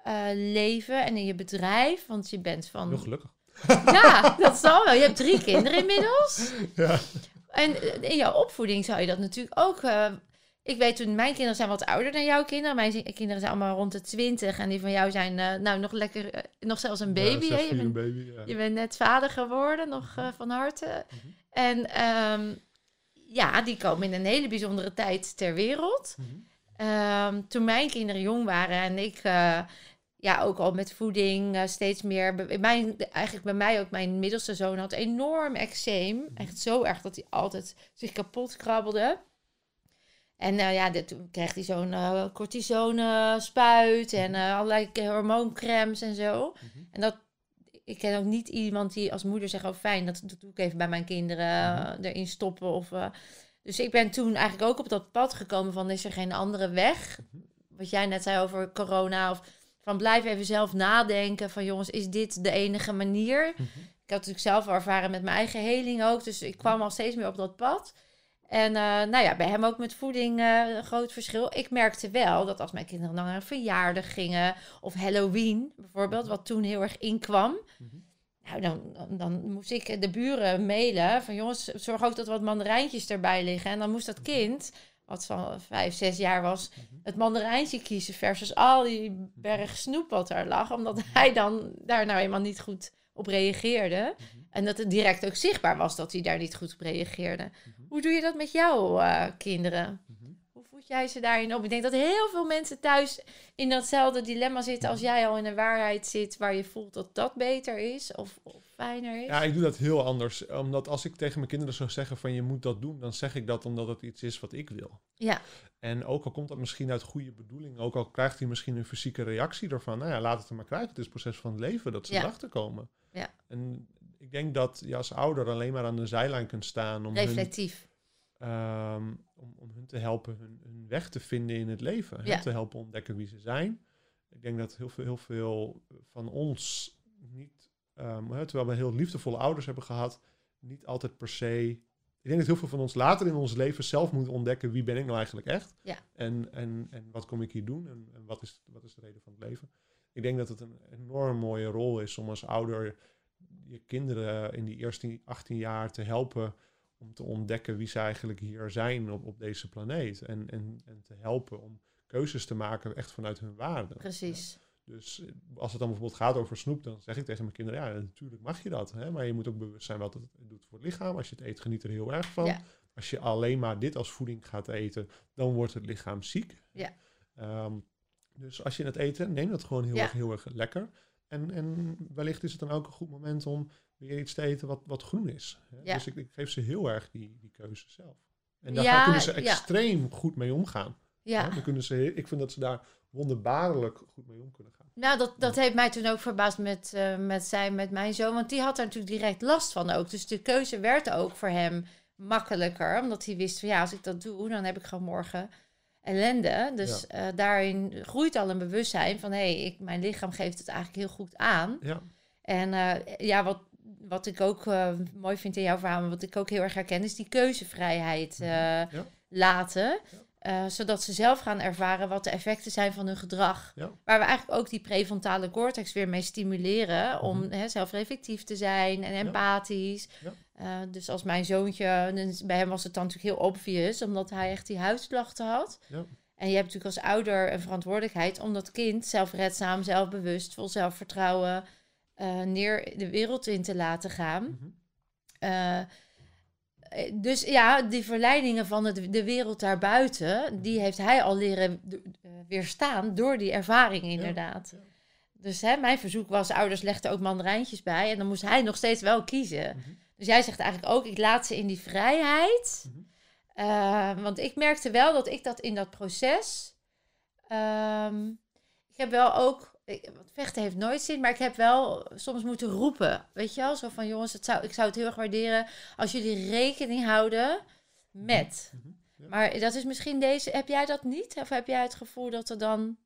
eh, leven en in je bedrijf? Want je bent van...
Heel gelukkig. *laughs*
Ja, *laughs* dat zal wel. Je hebt drie kinderen inmiddels.
Ja.
En eh, in jouw opvoeding zou je dat natuurlijk ook. eh, ik weet toen, mijn kinderen zijn wat ouder dan jouw kinderen. Mijn kinderen zijn allemaal rond de twintig. En die van jou zijn eh, nou nog lekker, eh, nog zelfs een baby.
Ja,
hè? Je, bent,
baby. Ja.
je bent net vader geworden, nog eh, van harte.
Mhm.
En ehm, ja, die komen in een hele bijzondere tijd ter wereld.
Mhm.
Ehm, toen mijn kinderen jong waren en ik ja, ook al met voeding steeds meer. Mijn, eigenlijk bij mij ook, mijn middelste zoon had enorm eczeem. Echt zo erg dat hij altijd zich kapot krabbelde. En nou ja, dit, toen kreeg hij zo'n eh cortisone spuit en eh, allerlei hormooncremes en zo.
Mhm.
En dat, ik ken ook niet iemand die als moeder zegt, oh fijn, dat, dat doe ik even bij mijn kinderen
Mhm.
eh, erin stoppen. Of, eh, dus ik ben toen eigenlijk ook op dat pad gekomen van, is er geen andere weg?
Mhm.
Wat jij net zei over corona, of van blijf even zelf nadenken van, jongens, is dit de enige manier?
Mhm.
Ik had natuurlijk zelf al ervaren met mijn eigen heling ook, dus ik kwam al steeds meer op dat pad. En eh, nou ja, bij hem ook met voeding eh, een groot verschil. Ik merkte wel dat als mijn kinderen dan naar een verjaardag gingen, of Halloween bijvoorbeeld, wat toen heel erg inkwam.
Mhm.
Nou, dan, dan, dan moest ik de buren mailen van jongens, zorg ook dat er wat mandarijntjes erbij liggen. En dan moest dat kind, wat van vijf, zes jaar was,
Mhm.
het mandarijntje kiezen versus al die berg snoep wat daar lag. Omdat hij dan daar nou eenmaal niet goed op reageerde.
Mhm.
En dat het direct ook zichtbaar was dat hij daar niet goed op reageerde.
Mhm.
Hoe doe je dat met jouw eh, kinderen?
Mhm.
Hoe voed jij ze daarin op? Ik denk dat heel veel mensen thuis in datzelfde dilemma zitten als jij al in een waarheid zit waar je voelt dat dat beter is of, of fijner is.
Ja, ik doe dat heel anders. Omdat als ik tegen mijn kinderen zou zeggen van je moet dat doen, dan zeg ik dat omdat het iets is wat ik wil.
Ja.
En ook al komt dat misschien uit goede bedoeling, ook al krijgt hij misschien een fysieke reactie ervan, nou ja, laat het er maar krijgen. Het is het proces van het leven dat ze
Ja.
erachter komen.
Ja.
En ik denk dat je als ouder alleen maar aan de zijlijn kunt staan om hun,
Reflectief.
ehm, om, om hun te helpen hun, hun weg te vinden in het leven.
Ja.
Hen te helpen ontdekken wie ze zijn. Ik denk dat heel veel, heel veel van ons niet, hè, terwijl we heel liefdevolle ouders hebben gehad, niet altijd per se. Ik denk dat heel veel van ons later in ons leven zelf moeten ontdekken wie ben ik nou eigenlijk echt.
Ja.
En, en, en wat kom ik hier doen en, en wat, is, wat is de reden van het leven. Ik denk dat het een enorm mooie rol is om als ouder je kinderen in die eerste 18 jaar te helpen om te ontdekken wie ze eigenlijk hier zijn op, op deze planeet. En, en, en te helpen om keuzes te maken echt vanuit hun waarden.
Precies.
Dus eh, als het dan bijvoorbeeld gaat over snoep, dan zeg ik tegen mijn kinderen, ja, natuurlijk mag je dat. Hè? Maar je moet ook bewust zijn wat het doet voor het lichaam. Als je het eet, geniet er heel erg van.
Ja.
Als je alleen maar dit als voeding gaat eten, dan wordt het lichaam ziek.
Ja.
Ehm, dus als je het eten, neem dat gewoon heel,
Ja.
erg, heel erg lekker. En, en wellicht is het dan ook een goed moment om weer iets te eten wat, wat groen is. Hè?
Ja.
Dus ik, ik geef ze heel erg die, die keuze zelf. En daar
Ja,
kunnen ze
ja.
extreem goed mee omgaan.
Ja.
Dan kunnen ze, ik vind dat ze daar wonderbaarlijk goed mee om kunnen gaan.
Nou, dat, dat heeft mij toen ook verbaasd met, eh, met zij, met mijn zoon. Want die had er natuurlijk direct last van ook. Dus de keuze werd ook voor hem makkelijker. Omdat hij wist van ja, als ik dat doe, dan heb ik gewoon morgen ellende. Dus eh, daarin groeit al een bewustzijn van hé, hey, ik- mijn lichaam geeft het eigenlijk heel goed aan.
Ja,
En eh, ja, wat, wat ik ook eh, mooi vind in jouw verhaal, maar wat ik ook heel erg herken, is die keuzevrijheid
Ja.
laten. Eh, zodat ze zelf gaan ervaren wat de effecten zijn van hun gedrag.
Ja.
Waar we eigenlijk ook die prefrontale cortex weer mee stimuleren om
Mhm.
hè, zelfreflectief te zijn en empathisch.
Ja.
Eh, dus als mijn zoontje, bij hem was het dan natuurlijk heel obvious, omdat hij echt die huidklachten had.
Ja.
En je hebt natuurlijk als ouder een verantwoordelijkheid om dat kind zelfredzaam, zelfbewust, vol zelfvertrouwen eh, neer de wereld in te laten gaan. Eh, dus ja, die verleidingen van het, de wereld daarbuiten, die heeft hij al leren eh, weerstaan door die ervaring inderdaad.
ja.
Dus hè, mijn verzoek was, ouders legden ook mandarijntjes bij en dan moest hij nog steeds wel kiezen.
Mhm.
Dus jij zegt eigenlijk ook, ik laat ze in die vrijheid.
Mhm.
Eh, want ik merkte wel dat ik dat in dat proces. ehm, ik heb wel ook. Want vechten heeft nooit zin, maar ik heb wel soms moeten roepen. Weet je wel? Zo van jongens, het zou, ik zou het heel erg waarderen als jullie rekening houden met.
Mhm. Ja.
Maar dat is misschien deze. Heb jij dat niet? Of heb jij het gevoel dat er dan.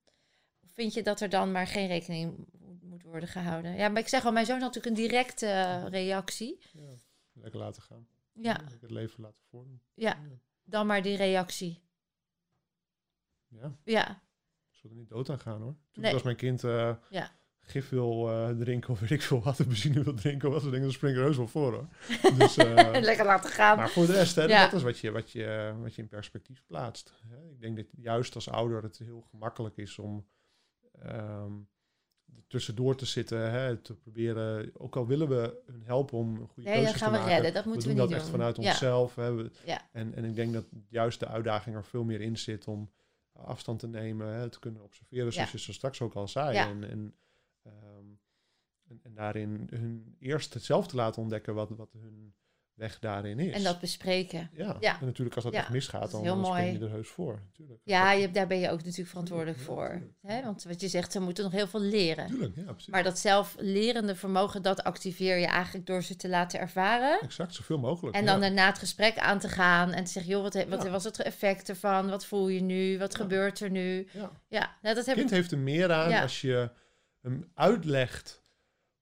Of vind je dat er dan maar geen rekening moet worden gehouden? Ja, maar ik zeg al, mijn zoon had natuurlijk een directe reactie.
Ja. Lekker laten gaan.
Ja,
Lekker het leven laten vormen.
ja, dan maar die reactie.
Ja,
Ja,
er niet dood aan gaan hoor. Toen
Nee.
als mijn kind eh,
Ja.
gif wil eh, drinken of weet ik veel wat, *laughs* de benzine wil drinken, wat ze denken, dan spring ik er heus wel voor hoor. *laughs* Dus, eh,
lekker laten gaan.
maar voor de rest, hè,
Ja.
dat is wat je, wat, je, wat je in perspectief plaatst. Hè. Ik denk dat juist als ouder het heel gemakkelijk is om er tussendoor te zitten, hè, te proberen, ook al willen we hun helpen om een goede
Nee, dat
keuzes
gaan
te
we
maken.
redden. Dat moeten we,
doen dat
niet
echt
doen.
vanuit
Ja.
onszelf. Hè. We-
Ja.
En, en ik denk dat juist de uitdaging er veel meer in zit om afstand te nemen, hè, te kunnen observeren, zoals
Ja.
je zo straks ook al zei.
Ja.
En, en, ehm, en, en daarin hun eerst het zelf te laten ontdekken wat, wat hun weg daarin is.
En dat bespreken.
ja.
ja.
en natuurlijk als dat
Ja,
echt misgaat, dan, dan spring je er heus voor. Natuurlijk.
Ja, je, daar ben je ook natuurlijk verantwoordelijk
Ja,
voor. Hè? Want wat je zegt, ze moeten nog heel veel leren.
Tuurlijk, ja, precies.
Maar dat zelflerende vermogen, dat activeer je eigenlijk door ze te laten ervaren.
Exact, zoveel mogelijk.
En dan daarna het gesprek aan te gaan en te zeggen, joh, wat, wat was het effect ervan? Wat voel je nu? Wat gebeurt er nu?
Ja.
Ja, nou, dat heb
kind
ik.
heeft er meer aan als je hem uitlegt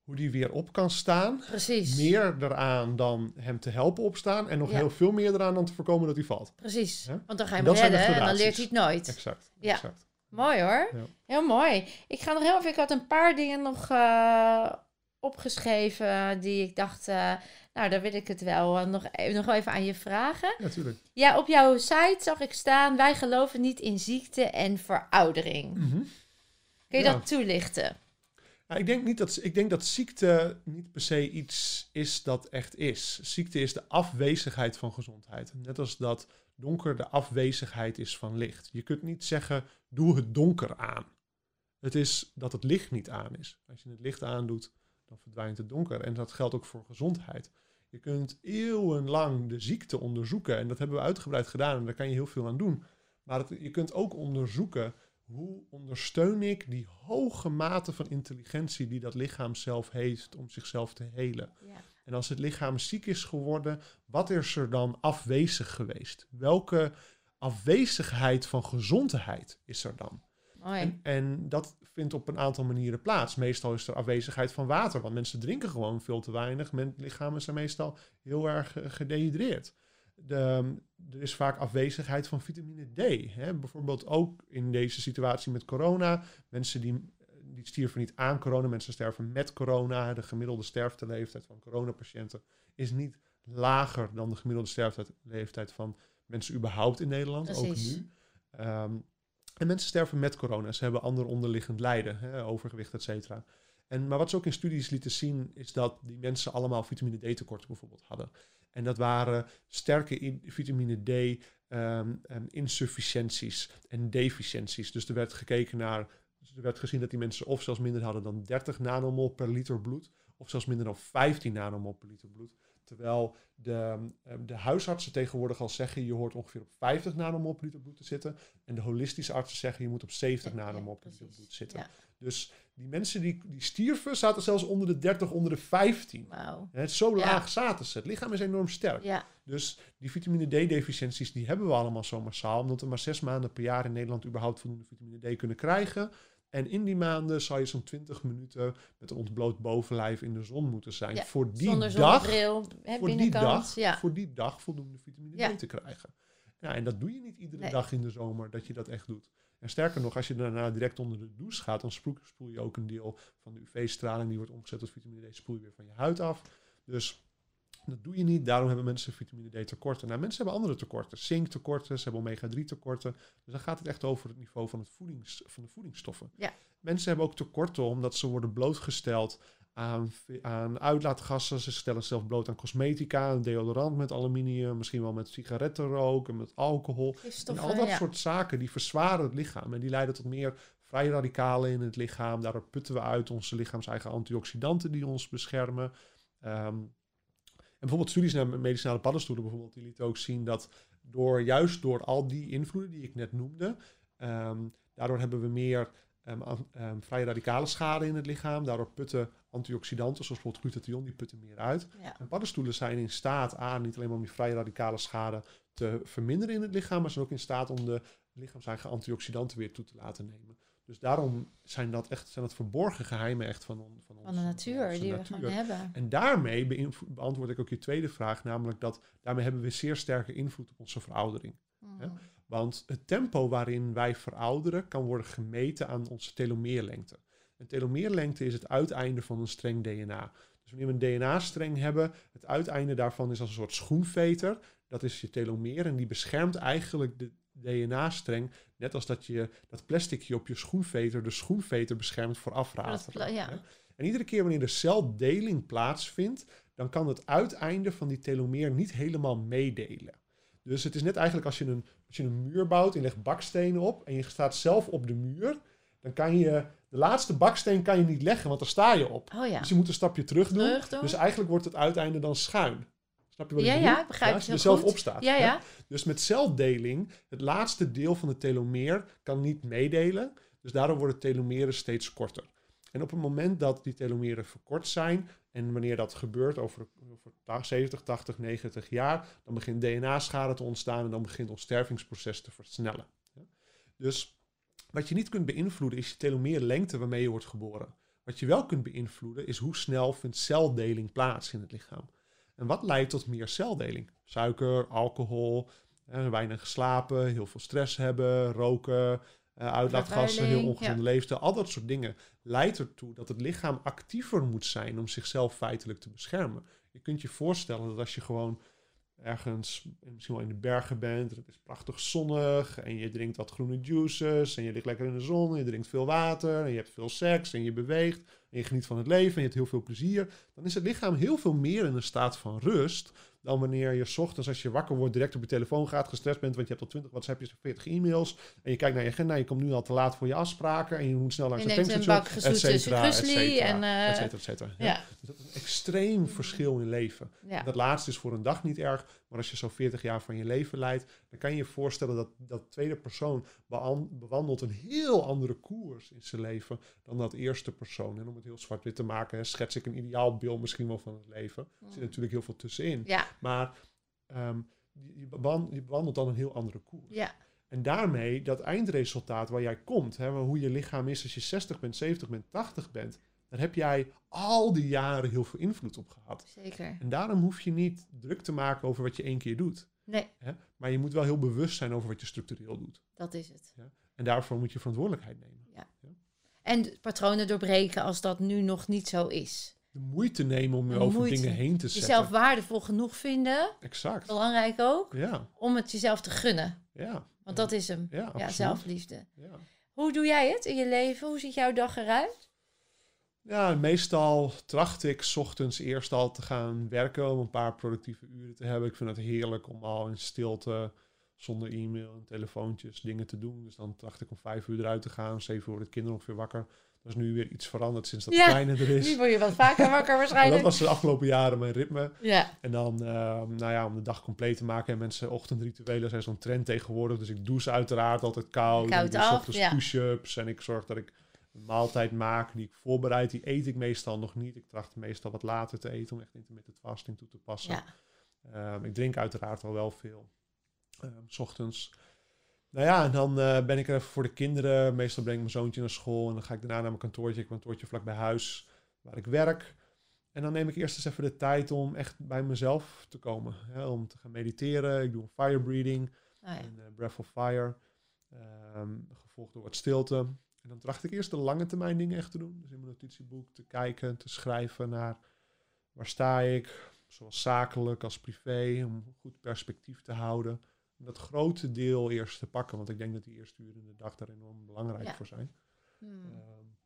hoe die weer op kan staan.
Precies.
Meer eraan dan hem te helpen opstaan. En nog
Ja.
heel veel meer eraan dan te voorkomen dat hij valt.
Precies. Want dan ga je hem redden en dan leert hij het nooit.
Exact.
Ja.
exact.
Mooi hoor.
Ja.
Heel mooi. Ik ga nog heel even. Ik had een paar dingen nog eh, opgeschreven die ik dacht. eh, nou, daar wil ik het wel eh, nog, e- nog even aan je vragen.
Natuurlijk.
Ja, op jouw site zag ik staan: wij geloven niet in ziekte en veroudering. Kun je dat toelichten?
Ik, denk niet dat, ik denk dat ziekte niet per se iets is dat echt is. Ziekte is de afwezigheid van gezondheid. Net als dat donker de afwezigheid is van licht. Je kunt niet zeggen, doe het donker aan. Het is dat het licht niet aan is. Als je het licht aandoet, dan verdwijnt het donker. En dat geldt ook voor gezondheid. Je kunt eeuwenlang de ziekte onderzoeken. En dat hebben we uitgebreid gedaan. En daar kan je heel veel aan doen. Maar je kunt ook onderzoeken hoe ondersteun ik die hoge mate van intelligentie die dat lichaam zelf heeft om zichzelf te helen.
Ja.
En als het lichaam ziek is geworden, wat is er dan afwezig geweest? Welke afwezigheid van gezondheid is er dan? En, en dat vindt op een aantal manieren plaats. Meestal is er afwezigheid van water, want mensen drinken gewoon veel te weinig. Men, lichamen zijn meestal heel erg eh, gedehydreerd. De, er is vaak afwezigheid van vitamine D. Hè? Bijvoorbeeld ook in deze situatie met corona. Mensen die, die stierven niet aan corona, mensen sterven met corona. De gemiddelde sterfteleeftijd van coronapatiënten is niet lager dan de gemiddelde sterfteleeftijd van mensen überhaupt in Nederland,
Precies.
ook nu. Ehm, en mensen sterven met corona. Ze hebben ander onderliggend lijden, hè, overgewicht, et cetera. En, maar wat ze ook in studies lieten zien, is dat die mensen allemaal vitamine D tekorten bijvoorbeeld hadden. En dat waren sterke in, vitamine D ehm, ehm, insufficiënties en deficiënties. Dus er werd gekeken naar, er werd gezien dat die mensen of zelfs minder hadden dan 30 nanomol per liter bloed, of zelfs minder dan 15 nanomol per liter bloed. Terwijl de, ehm, de huisartsen tegenwoordig al zeggen, je hoort ongeveer op 50 nanomol per liter bloed te zitten. En de holistische artsen zeggen, je moet op 70
Ja, ja,
nanomol per liter bloed zitten.
Ja.
Dus die mensen die, die stierven, zaten zelfs onder de 30, onder de 15.
Wauw.
Hè, zo
Ja.
laag zaten ze. Het lichaam is enorm sterk.
Ja,
Dus die vitamine D-deficiënties, die hebben we allemaal zo massaal. Omdat we maar zes maanden per jaar in Nederland überhaupt voldoende vitamine D kunnen krijgen. En in die maanden zal je zo'n 20 minuten met een ontbloot bovenlijf in de zon moeten zijn.
Ja,
voor die
zonder
dag,
zonnebril, hè,
voor die dag,
ja.
voor die dag voldoende vitamine
Ja.
D te krijgen. Ja, en dat doe je niet iedere
Nee.
dag in de zomer, dat je dat echt doet. En sterker nog, als je daarna direct onder de douche gaat, dan spoel, spoel je ook een deel van de UV-straling die wordt omgezet tot vitamine D, spoel je weer van je huid af. Dus dat doe je niet. Daarom hebben mensen vitamine D tekorten. Nou, mensen hebben andere tekorten. Zinktekorten, ze hebben omega-3 tekorten. Dus dan gaat het echt over het niveau van, het voedings, van de voedingsstoffen.
Ja.
Mensen hebben ook tekorten omdat ze worden blootgesteld aan, uitlaatgassen. Ze stellen zelf bloot aan cosmetica, een deodorant met aluminium, misschien wel met sigarettenrook en met alcohol. En al dat
ja.
soort zaken die verzwaren het lichaam en die leiden tot meer vrije radicalen in het lichaam. Daardoor putten we uit onze lichaams eigen antioxidanten die ons beschermen. Ehm, bijvoorbeeld studies naar medicinale paddenstoelen bijvoorbeeld, die lieten ook zien dat door juist door al die invloeden die ik net noemde, ehm, daardoor hebben we meer um, um, vrije radicale schade in het lichaam. Daardoor putten antioxidanten, zoals bijvoorbeeld glutathion, die putten meer uit. En paddenstoelen zijn in staat aan niet alleen om die vrije radicale schade te verminderen in het lichaam, maar zijn ook in staat om de lichaams-eigen antioxidanten weer toe te laten nemen. Dus daarom zijn dat echt zijn dat verborgen geheimen echt van, on,
van, van de natuur die we gewoon hebben.
En daarmee beantwoord ik ook je tweede vraag, namelijk dat daarmee hebben we zeer sterke invloed op onze veroudering. Mm. Want het tempo waarin wij verouderen kan worden gemeten aan onze telomeerlengte. Een telomeerlengte is het uiteinde van een streng DNA. Dus wanneer we een DNA-streng hebben, het uiteinde daarvan is als een soort schoenveter. Dat is je telomeer en die beschermt eigenlijk de DNA-streng. Net als dat je dat plasticje op je schoenveter de schoenveter beschermt voor afratelen. Ja. En iedere keer wanneer de celdeling plaatsvindt, dan kan het uiteinde van die telomeer niet helemaal meedelen. Dus het is net eigenlijk als je een, als je een muur bouwt en je legt bakstenen op en je staat zelf op de muur, dan kan je de laatste baksteen kan je niet leggen, want daar sta je op.
Oh ja.
Dus je moet een stapje terug doen. Dus eigenlijk wordt het uiteinde dan schuin. Snap je wat
ja,
ik
bedoel? Ja, begrijp ja,
als je er zelf opstaat.
Ja, ja.
Dus met celdeling, het laatste deel van de telomeer kan niet meedelen. Dus daardoor worden telomeren steeds korter. En op het moment dat die telomeren verkort zijn, en wanneer dat gebeurt over, over 70, 80, 90 jaar, dan begint DNA-schade te ontstaan en dan begint ons stervingsproces te versnellen. Dus wat je niet kunt beïnvloeden is je telomeerlengte waarmee je wordt geboren. Wat je wel kunt beïnvloeden is hoe snel vindt celdeling plaats in het lichaam. En wat leidt tot meer celdeling? Suiker, alcohol, eh, weinig geslapen, heel veel stress hebben, roken, uh, uitlaatgassen, heel ongezonde ja. leefstijl, al dat soort dingen leidt ertoe dat het lichaam actiever moet zijn om zichzelf feitelijk te beschermen. Je kunt je voorstellen dat als je gewoon ergens misschien wel in de bergen bent, het is prachtig zonnig en je drinkt wat groene juices en je ligt lekker in de zon en je drinkt veel water en je hebt veel seks en je beweegt en je geniet van het leven en je hebt heel veel plezier, dan is het lichaam heel veel meer in een staat van rust dan wanneer je ochtends als je wakker wordt direct op je telefoon gaat, gestrest bent, want je hebt al 20 WhatsAppjes, 40 e-mails en je kijkt naar je agenda, je komt nu al te laat voor je afspraken en je moet snel langs
de
tankstation, et cetera, et
cetera,
en, uh, et cetera, et cetera. Ja. Dus dat is een extreem verschil in leven. Ja. Dat laatste is voor een dag niet erg, maar als je zo 40 jaar van je leven leidt, dan kan je je voorstellen dat dat tweede persoon bewandelt een heel andere koers in zijn leven dan dat eerste persoon. En om het heel zwart-wit te maken, schets ik een ideaal beeld misschien wel van het leven. Er zit mm. natuurlijk heel veel tussenin.
Ja.
Maar um, je, bewandelt dan een heel andere koers.
Ja.
En daarmee, dat eindresultaat waar jij komt, hè, hoe je lichaam is als je 60 bent, 70 bent, 80 bent, daar heb jij al die jaren heel veel invloed op gehad.
Zeker.
En daarom hoef je niet druk te maken over wat je één keer doet.
Nee.
Hè? Maar je moet wel heel bewust zijn over wat je structureel doet.
Dat is het.
Ja? En daarvoor moet je verantwoordelijkheid nemen.
Ja. ja. En patronen doorbreken als dat nu nog niet zo is.
De moeite nemen om over dingen heen te zetten.
Jezelf waardevol genoeg vinden.
Exact.
Belangrijk ook.
Ja.
Om het jezelf te gunnen.
Ja.
Want dat is hem. Ja, ja zelfliefde.
Ja.
Hoe doe jij het in je leven? Hoe ziet jouw dag eruit?
Ja, meestal tracht ik ochtends eerst al te gaan werken om een paar productieve uren te hebben. Ik vind het heerlijk om al in stilte, zonder e-mail en telefoontjes, dingen te doen. Dus dan tracht ik om vijf uur eruit te gaan. Zeven uur het kinderen ongeveer wakker. Dat is nu weer iets veranderd sinds dat ja, kleine er is.
Nu word je wat vaker wakker *laughs* waarschijnlijk.
dat was de afgelopen jaren mijn ritme.
Ja.
En dan, uh, nou ja, om de dag compleet te maken. En mensen ochtendrituelen zijn zo'n trend tegenwoordig. Dus ik douche uiteraard altijd koud.
Koud af,
ja. push-ups. En ik zorg dat ik een maaltijd maak die ik voorbereid. Die eet ik meestal nog niet. Ik tracht meestal wat later te eten om echt intermittent fasting toe te passen.
Ja.
Um, ik drink uiteraard al wel veel. Um, s ochtends. Nou ja, en dan uh, ben ik er even voor de kinderen. Meestal breng ik mijn zoontje naar school en dan ga ik daarna naar mijn kantoortje. Ik heb een kantoortje vlak bij huis waar ik werk. En dan neem ik eerst eens even de tijd om echt bij mezelf te komen. Hè, om te gaan mediteren. Ik doe een fire breathing,
oh ja.
uh, breath of fire. Um, gevolgd door wat stilte. En dan tracht ik eerst de lange termijn dingen echt te doen. Dus in mijn notitieboek te kijken, te schrijven naar waar sta ik. Zowel zakelijk als privé, om goed perspectief te houden dat grote deel eerst te pakken. Want ik denk dat die eerste uren in de dag daar enorm belangrijk voor zijn.
Hmm.
Um,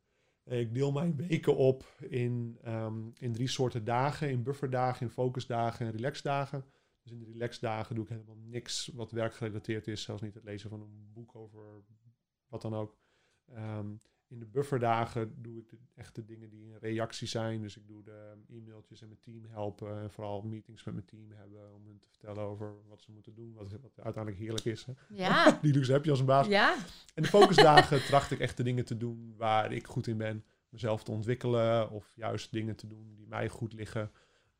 ik deel mijn weken op in, um, in drie soorten dagen. In bufferdagen, in focusdagen en relaxdagen. Dus in de relaxdagen doe ik helemaal niks wat werkgerelateerd is. Zelfs niet het lezen van een boek over wat dan ook. Um, in de bufferdagen doe ik de echte dingen die een reactie zijn. Dus ik doe de e-mailtjes en mijn team helpen. En vooral meetings met mijn team hebben om hen te vertellen over wat ze moeten doen. Wat, wat uiteindelijk heerlijk is. Hè?
Ja. *laughs*
Die luxe heb je als een baas.
Ja.
En de focusdagen *laughs* tracht ik echt de dingen te doen waar ik goed in ben. Mezelf te ontwikkelen of juist dingen te doen die mij goed liggen.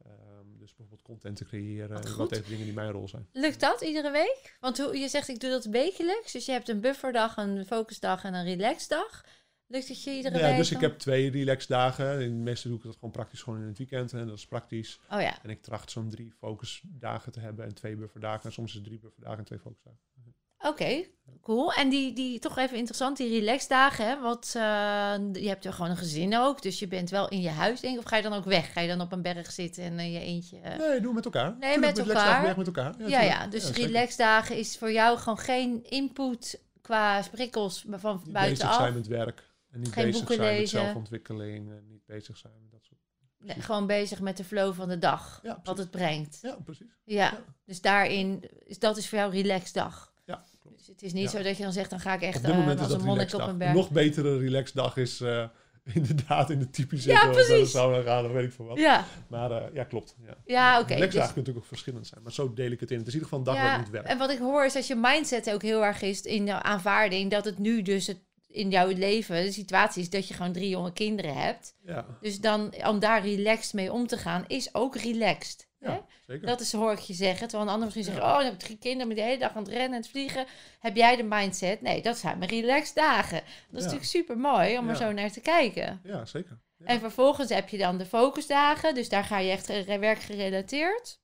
Ehm, dus bijvoorbeeld content te creëren.
Wat
en wat even dingen die mijn rol zijn.
Lukt dat iedere week? Want hoe- je zegt ik doe dat wekelijks. Dus je hebt een bufferdag, een focusdag en een relaxdag. Lukt het je iedere
Ja,
week?
dus ik heb twee relaxdagen. In de meeste doe ik dat gewoon praktisch gewoon in het weekend. En dat is praktisch.
Oh ja.
En ik tracht zo'n drie focusdagen te hebben en twee bufferdagen. En soms is het drie bufferdagen en twee focusdagen.
Oké, cool. En die, die, toch even interessant, die relaxdagen, hè? Want eh, je hebt er gewoon een gezin ook, dus je bent wel in je huis, denk ik. Of ga je dan ook weg? Ga je dan op een berg zitten en in je eentje... eh,
Nee, doen we met elkaar. Tuurlijk,
met elkaar.
werk met elkaar.
ja, ja, dus relaxdagen is voor jou gewoon geen input qua prikkels van
Niet bezig
buitenaf.
zijn met werk. En niet
Geen
bezig
boeken
zijn
lezen.
met zelfontwikkeling. En niet bezig zijn met dat soort
Nee, gewoon bezig met de flow van de dag,
Ja,
wat het brengt.
Ja, precies.
Ja,
Ja.
dus daarin, is, dat is voor jou relaxdag.
Ja, klopt.
Dus het is niet
Ja.
zo dat je dan zegt, dan ga ik echt
Op dit
eh,
moment
als
dat
een monnik op een
Een
berg.
nog betere relaxdag is eh, *laughs* inderdaad in de type
Ja,
de
precies.
sauna gaan, weet ik veel wat.
Ja,
Maar eh, ja, klopt. Ja,
ja oké.
Relaxdagen
dus-
kunnen natuurlijk ook verschillend zijn. Maar zo deel ik het in. Het is in ieder geval een dag waar ik niet werk.
En wat ik hoor is dat je mindset ook heel erg is in de aanvaarding dat het nu dus het, in jouw leven de situatie is dat je gewoon drie jonge kinderen hebt.
Ja,
Dus dan om daar relaxed mee om te gaan is ook relaxed. hè?
Zeker.
Dat is hoor ik je zeggen. Terwijl een ander misschien zegt, oh, dan heb ik drie kinderen met de hele dag aan het rennen en het vliegen. Heb jij de mindset? Nee, dat zijn mijn relaxed dagen. Dat is natuurlijk super mooi om er zo naar te kijken.
Ja, zeker.
En vervolgens heb je dan de focusdagen. Dus daar ga je echt werkgerelateerd.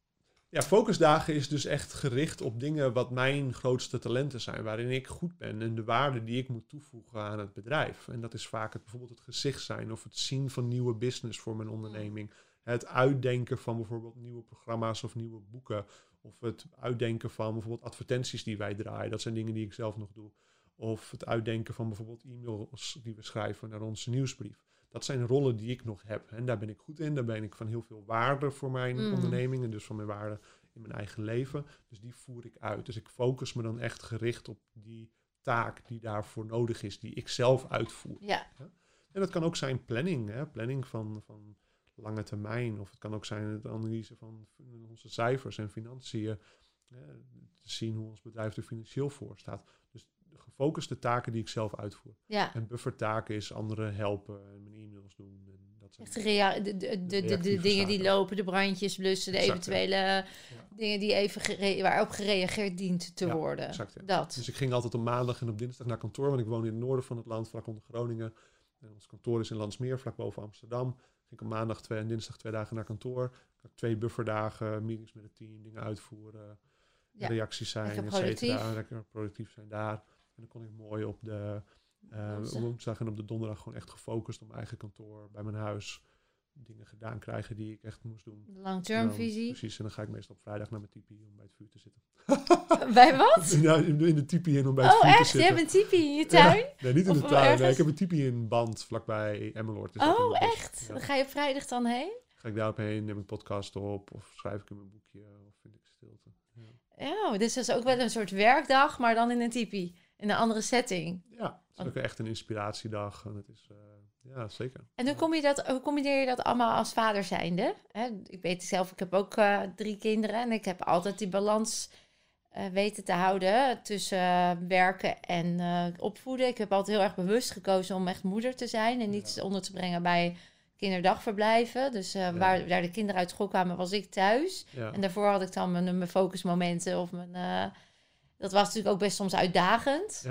Ja, focusdagen is dus echt gericht op dingen wat mijn grootste talenten zijn, waarin ik goed ben en de waarde die ik moet toevoegen aan het bedrijf. En dat is vaak het, bijvoorbeeld het gezicht zijn of het zien van nieuwe business voor mijn onderneming. Het uitdenken van bijvoorbeeld nieuwe programma's of nieuwe boeken. Of het uitdenken van bijvoorbeeld advertenties die wij draaien. Dat zijn dingen die ik zelf nog doe. Of het uitdenken van bijvoorbeeld e-mails die we schrijven naar onze nieuwsbrief. Dat zijn rollen die ik nog heb. En daar ben ik goed in. Daar ben ik van heel veel waarde voor mijn
Mm.
onderneming. En dus van mijn waarde in mijn eigen leven. Dus die voer ik uit. Dus ik focus me dan echt gericht op die taak die daarvoor nodig is. Die ik zelf uitvoer.
Ja,
En dat kan ook zijn planning. Hè? Planning van, van lange termijn. Of het kan ook zijn het analyse van onze cijfers en financiën. Hè? Te zien hoe ons bedrijf er financieel voor staat. Dus de gefocuste taken die ik zelf uitvoer.
ja.
En buffertaken is anderen helpen en mijn e-mails doen. En dat soort
Echt rea- de, de, de, dingen die lopen, de brandjes blussen, de
Exact, ja.
eventuele dingen die even gere- waarop gereageerd dient te
Ja,
worden.
exact.
Dat.
Dus ik ging altijd op maandag en op dinsdag naar kantoor, want ik woon in het noorden van het land, vlak onder Groningen. En ons kantoor is in Landsmeer, vlak boven Amsterdam. Ging ik maandag twee en dinsdag twee dagen naar kantoor. Ik twee bufferdagen, meetings met het team, dingen uitvoeren,
Ja,
reacties zijn, et cetera. Lekker productief zijn daar. En dan kon ik mooi op de eh,
Woensdag.
en op de donderdag gewoon echt gefocust op mijn eigen kantoor, bij mijn huis. Dingen gedaan krijgen die ik echt moest doen.
Long-term visie.
Precies, en dan ga ik meestal op vrijdag naar mijn tipi om bij het vuur te zitten. *laughs* *laughs*
Bij wat? *laughs*
In de, tipi in om bij het
Oh,
te
echt? Je hebt een tipi in je tuin?
Ja, nee, niet in
Of
de tuin. Nee, ik heb een tipi in Band, vlakbij Emmeloord. in
Oh, echt?
Ja.
Dan ga je vrijdag dan heen?
Ga ik daarop heen, neem ik podcast op, of schrijf ik in mijn boekje, of vind ik stilte. Ja,
Oh, dus dat is ook wel een soort werkdag, maar dan in een tipi. In een andere setting.
ja het is ook echt een inspiratiedag. En het is, eh, ja, zeker.
En hoe, kom je dat, hoe combineer je dat allemaal als vader zijnde? Hè, ik weet zelf, ik heb ook eh, drie kinderen en ik heb altijd die balans eh, weten te houden tussen eh, werken en eh, opvoeden. Ik heb altijd heel erg bewust gekozen om echt moeder te zijn en niet
Ja.
onder te brengen bij kinderdagverblijven. Dus waar, waar de kinderen uit school kwamen, was ik thuis.
Ja.
En daarvoor had ik dan mijn, mijn focusmomenten of mijn... dat was natuurlijk ook best soms uitdagend.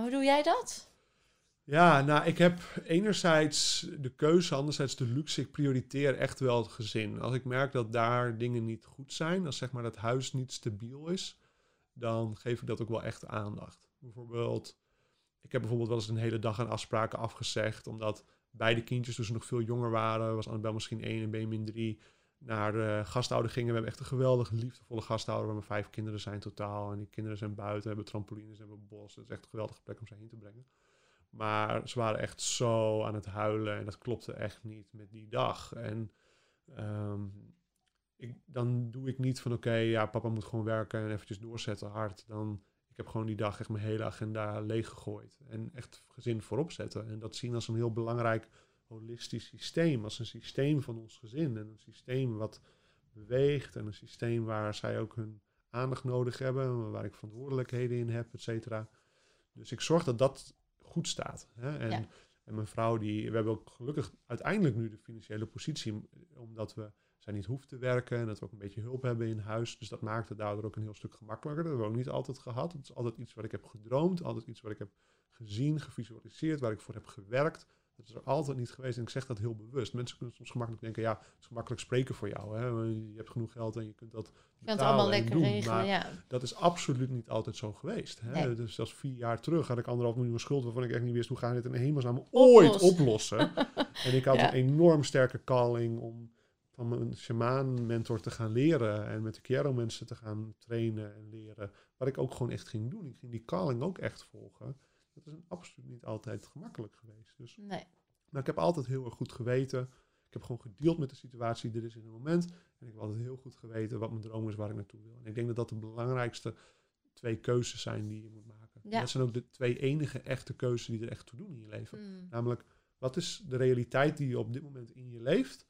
Hoe doe jij dat?
ja, nou, ik heb enerzijds de keuze, anderzijds de luxe. Ik prioriteer echt wel het gezin. Als ik merk dat daar dingen niet goed zijn, als zeg maar dat huis niet stabiel is, dan geef ik dat ook wel echt aandacht. Bijvoorbeeld, ik heb bijvoorbeeld wel eens een hele dag aan afspraken afgezegd, omdat beide kindjes, toen ze nog veel jonger waren, was Annabel misschien één en Benjamin drie, naar de gastouder gingen. We hebben echt een geweldige, liefdevolle gastouder, waar we vijf kinderen zijn totaal. En die kinderen zijn buiten, hebben trampolines, hebben bos. Het is echt een geweldige plek om ze heen te brengen. Maar ze waren echt zo aan het huilen en dat klopte echt niet met die dag. En ehm, ik, dan doe ik niet van oké, ja, papa moet gewoon werken en eventjes doorzetten hard. Dan, ik heb gewoon die dag echt mijn hele agenda leeggegooid. En echt gezin voorop zetten. En dat zien als een heel belangrijk holistisch systeem, als een systeem van ons gezin en een systeem wat beweegt en een systeem waar zij ook hun aandacht nodig hebben, waar ik verantwoordelijkheden in heb, et cetera. Dus ik zorg dat dat goed staat. Hè? En, en mijn vrouw, die, we hebben ook gelukkig uiteindelijk nu de financiële positie, omdat we zij niet hoeft te werken en dat we ook een beetje hulp hebben in huis. Dus dat maakt het daardoor ook een heel stuk gemakkelijker. Dat hebben we ook niet altijd gehad. Het is altijd iets wat ik heb gedroomd, altijd iets wat ik heb gezien, gevisualiseerd, waar ik voor heb gewerkt. Dat is er altijd niet geweest en ik zeg dat heel bewust. Mensen kunnen soms gemakkelijk denken, ja, het is gemakkelijk spreken voor jou. Hè? Je hebt genoeg geld en je kunt dat
Je kunt het allemaal lekker
doen.
regelen,
Maar
ja.
dat is absoluut niet altijd zo geweest. Hè?
Nee.
Dus zelfs vier jaar terug had ik anderhalf miljoen schuld... waarvan ik echt niet wist hoe gaan we dit in hemelsnaam ooit
Oplossen.
oplossen. *laughs* en ik had
Ja.
een enorm sterke calling om van mijn shamaan-mentor te gaan leren... en met de Chiaro mensen te gaan trainen en leren. Wat ik ook gewoon echt ging doen. Ik ging die calling ook echt volgen. Dat is absoluut niet altijd gemakkelijk geweest. Dus
Nee.
maar ik heb altijd heel erg goed geweten. Ik heb gewoon gedeeld met de situatie die er is in het moment. En ik heb altijd heel goed geweten wat mijn droom is, waar ik naartoe wil. En ik denk dat dat de belangrijkste twee keuzes zijn die je moet maken.
Ja.
Dat zijn ook de twee enige echte keuzes die er echt toe doen in je leven.
Mm.
Namelijk, wat is de realiteit die je op dit moment in je leeft?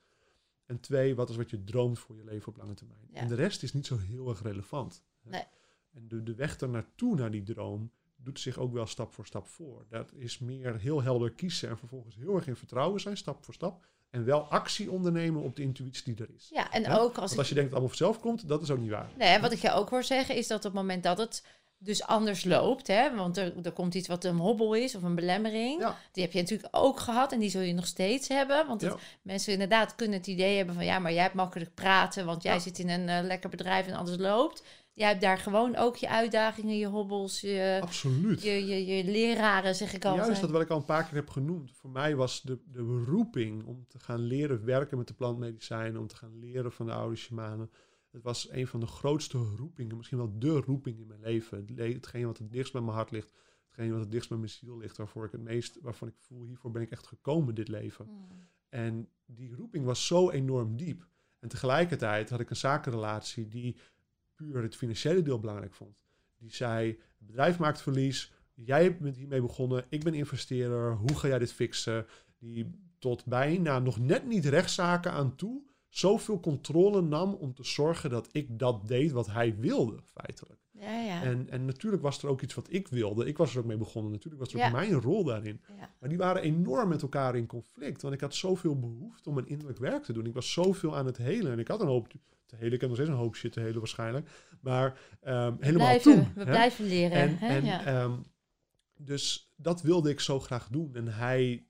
En twee, wat is wat je droomt voor je leven op lange termijn?
Ja.
En de rest is niet zo heel erg relevant.
Nee.
En de, de weg er naartoe, naar die droom, doet zich ook wel stap voor stap voor. Dat is meer heel helder kiezen en vervolgens heel erg in vertrouwen zijn, stap voor stap. En wel actie ondernemen op de intuïtie die er is.
Ja, en ook als
Want als je denkt dat het allemaal vanzelf komt, dat is ook niet waar.
Nee, wat ik je ook hoor zeggen is dat op het moment dat het dus anders loopt, hè, want er, er komt iets wat een hobbel is of een belemmering,
Ja.
die heb je natuurlijk ook gehad en die zul je nog steeds hebben. Want het-
Ja.
mensen inderdaad kunnen het idee hebben van ja, maar jij hebt makkelijk praten, want jij
Ja.
zit in een eh, lekker bedrijf en alles loopt. Jij hebt daar gewoon ook je uitdagingen, je hobbels, je,
Absoluut.
je, je, je leraren, zeg ik altijd.
Juist dat wat ik al een paar keer heb genoemd. Voor mij was de, de roeping om te gaan leren werken met de plantmedicijnen, om te gaan leren van de oude shamanen. Het was een van de grootste roepingen, misschien wel de roeping in mijn leven. Het le- Hetgeen wat het dichtst bij mijn hart ligt, hetgeen wat het dichtst bij mijn ziel ligt, waarvoor ik het meest, waarvan ik voel, hiervoor ben ik echt gekomen dit leven.
Hmm.
En die roeping was zo enorm diep. En tegelijkertijd had ik een zakenrelatie die puur het financiële deel belangrijk vond. Die zei, het bedrijf maakt verlies, jij bent hiermee begonnen, ik ben investeerder, hoe ga jij dit fixen? Die tot bijna nog net niet rechtszaken aan toe zoveel controle nam om te zorgen dat ik dat deed wat hij wilde, feitelijk.
Ja, ja.
En, en natuurlijk was er ook iets wat ik wilde. Ik was er ook mee begonnen. Natuurlijk was er
Ja.
ook mijn rol daarin. Maar die waren enorm met elkaar in conflict. Want ik had zoveel behoefte om een innerlijk werk te doen. Ik was zoveel aan het helen. En ik had een hoop te helen. Ik heb nog steeds een hoop shit te helen waarschijnlijk. Maar ehm, helemaal
blijven,
toen.
we
hè.
blijven leren.
En,
hè?
en, ehm, dus dat wilde ik zo graag doen. En hij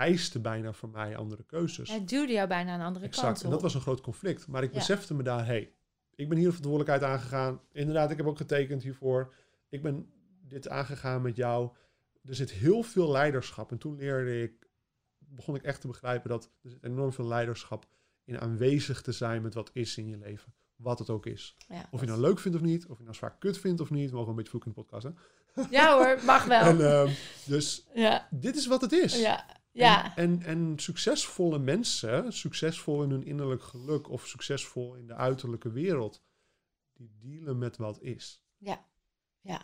eiste bijna van mij andere keuzes.
Hij duwde jou bijna de andere kant
Exact. En dat
op.
was een groot conflict. Maar ik
Ja.
besefte me daar, hey, ik ben hier de verantwoordelijkheid aangegaan. Inderdaad, ik heb ook getekend hiervoor. Ik ben dit aangegaan met jou. Er zit heel veel leiderschap. En toen leerde ik, begon ik echt te begrijpen dat er zit enorm veel leiderschap in aanwezig te zijn met wat is in je leven. Wat het ook is.
Ja,
Of je nou leuk vindt of niet. Of je nou zwaar kut vindt of niet. We mogen een beetje vloeken in de podcast, hè?
Ja hoor, mag wel. *laughs*
En, ehm, dus
ja,
dit is wat het is.
ja, ja.
En, en, en succesvolle mensen, succesvol in hun innerlijk geluk of succesvol in de uiterlijke wereld, die dealen met wat is.
Ja.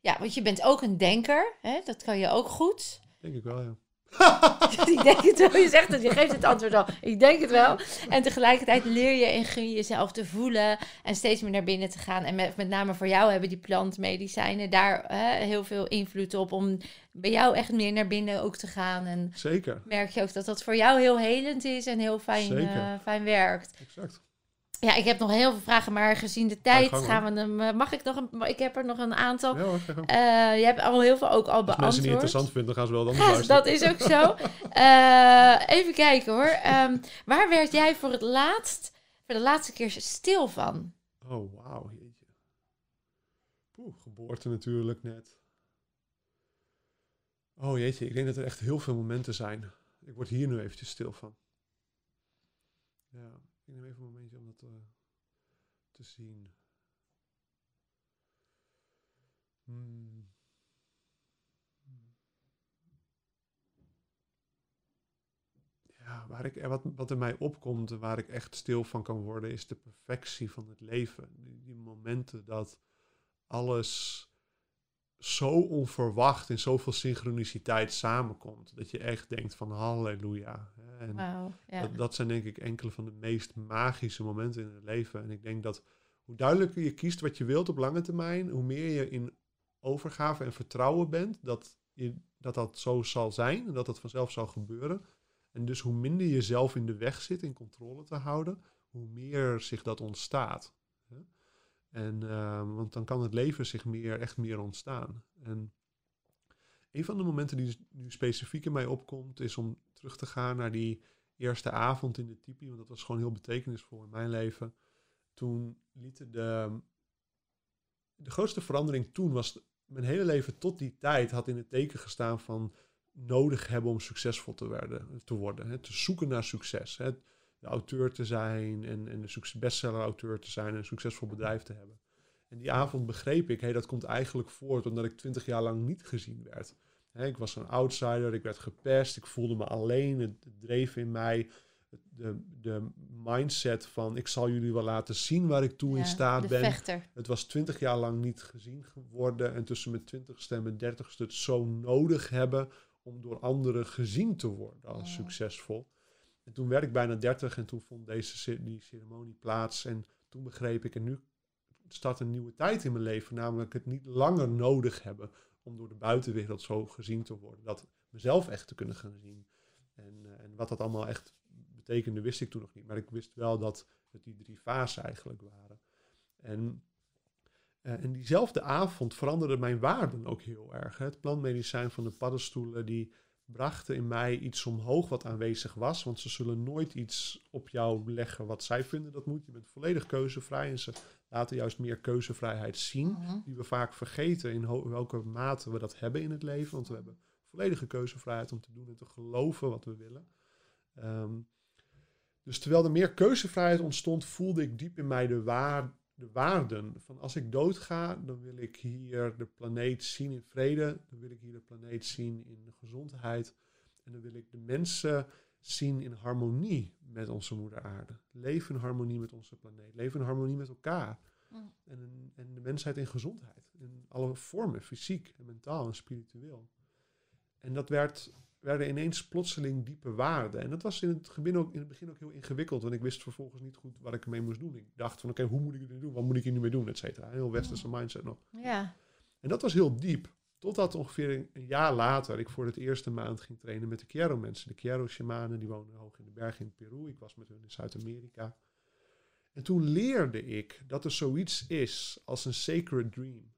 ja, want je bent ook een denker. Hè? Dat kan je ook goed.
Denk ik wel, ja. *laughs*
ik denk het wel. Je zegt het, je geeft het antwoord al. Ik denk het wel. En tegelijkertijd leer je en gun je jezelf te voelen en steeds meer naar binnen te gaan. En met, met name voor jou hebben die plantmedicijnen daar hè, heel veel invloed op om bij jou echt meer naar binnen ook te gaan. En
Zeker,
merk je ook dat dat voor jou heel helend is en heel fijn, eh, fijn werkt.
exact.
Ja, ik heb nog heel veel vragen, maar gezien de tijd
gang,
gaan we hem. eh, Mag ik nog een? Ik heb er nog een aantal.
Ja hoor.
Eh, je hebt al heel veel ook al
Als
beantwoord.
mensen niet interessant vinden, dan gaan ze wel dan *laughs* luisteren.
dat is ook zo. Eh, even kijken hoor. Ehm, waar werd jij voor het laatst, voor de laatste keer stil van?
Oh, wauw, jeetje. Poeh, geboorte natuurlijk net. Oh jeetje, ik denk dat er echt heel veel momenten zijn. Ik word hier nu eventjes stil van. Ja, ik neem even een momentje te zien. Hmm. Ja, waar ik, wat, wat in mij opkomt en waar ik echt stil van kan worden, is de perfectie van het leven. Die, die momenten dat alles zo onverwacht in zoveel synchroniciteit samenkomt. Dat je echt denkt van halleluja. En
ja.
dat, dat zijn denk ik enkele van de meest magische momenten in het leven. En ik denk dat hoe duidelijker je kiest wat je wilt op lange termijn, hoe meer je in overgave en vertrouwen bent dat je, dat, dat zo zal zijn en dat dat vanzelf zal gebeuren. En dus hoe minder je zelf in de weg zit in controle te houden, hoe meer zich dat ontstaat. En, ehm, want dan kan het leven zich meer, echt meer ontstaan. En een van de momenten die nu specifiek in mij opkomt, is om terug te gaan naar die eerste avond in de tipi. Want dat was gewoon heel betekenisvol in mijn leven. Toen lieten de... De grootste verandering toen was... Mijn hele leven tot die tijd had in het teken gestaan van nodig hebben om succesvol te, werden, te worden. Hè, te zoeken naar succes. Hè, de auteur te zijn en, en de bestseller-auteur te zijn en een succesvol bedrijf te hebben. En die avond begreep ik, hey, dat komt eigenlijk voort omdat ik twintig jaar lang niet gezien werd. Ik was een outsider, ik werd gepest, ik voelde me alleen, het, het dreef in mij. De, de mindset van ik zal jullie wel laten zien waar ik toe in staat
de
ben.
vechter.
Het was twintig jaar lang niet gezien geworden. En tussen mijn twintigste en mijn dertigste het zo nodig hebben om door anderen gezien te worden als
Ja.
succesvol. En toen werd ik bijna dertig en toen vond deze die ceremonie plaats. En toen begreep ik, en nu start een nieuwe tijd in mijn leven. Namelijk het niet langer nodig hebben om door de buitenwereld zo gezien te worden. Dat mezelf echt te kunnen gaan zien. En, eh, en wat dat allemaal echt betekende, wist ik toen nog niet. Maar ik wist wel dat het die drie fasen eigenlijk waren. En, eh, en diezelfde avond veranderde mijn waarden ook heel erg. Het plantmedicijn van de paddenstoelen, die brachten in mij iets omhoog wat aanwezig was. Want ze zullen nooit iets op jou leggen wat zij vinden dat moet. Je bent volledig keuzevrij en ze laten juist meer keuzevrijheid zien.
Mhm.
Die we vaak vergeten in welke mate we dat hebben in het leven. Want we hebben volledige keuzevrijheid om te doen en te geloven wat we willen. Ehm, dus terwijl er meer keuzevrijheid ontstond, voelde ik diep in mij de, waar, de waarden. Van als ik doodga, dan wil ik hier de planeet zien in vrede. Dan wil ik hier de planeet zien in gezondheid. En dan wil ik de mensen zien in harmonie met onze moeder aarde. Leven in harmonie met onze planeet. Leven in harmonie met elkaar.
Mm.
En, en de mensheid in gezondheid. In alle vormen, fysiek en mentaal en spiritueel. En dat werd, werden ineens plotseling diepe waarden. En dat was in het, begin ook, in het begin ook heel ingewikkeld. Want ik wist vervolgens niet goed wat ik ermee moest doen. Ik dacht van oké, hoe moet ik het nu doen? Wat moet ik hier nu mee doen? Et cetera. Een heel westerse mindset nog.
Ja.
En dat was heel diep. Totdat ongeveer een, een jaar later ik voor het eerste maand ging trainen met de Quiero-mensen. De Quiero-shamanen, die wonen hoog in de bergen in Peru. Ik was met hun in Zuid-Amerika. En toen leerde ik dat er zoiets is als een sacred dream.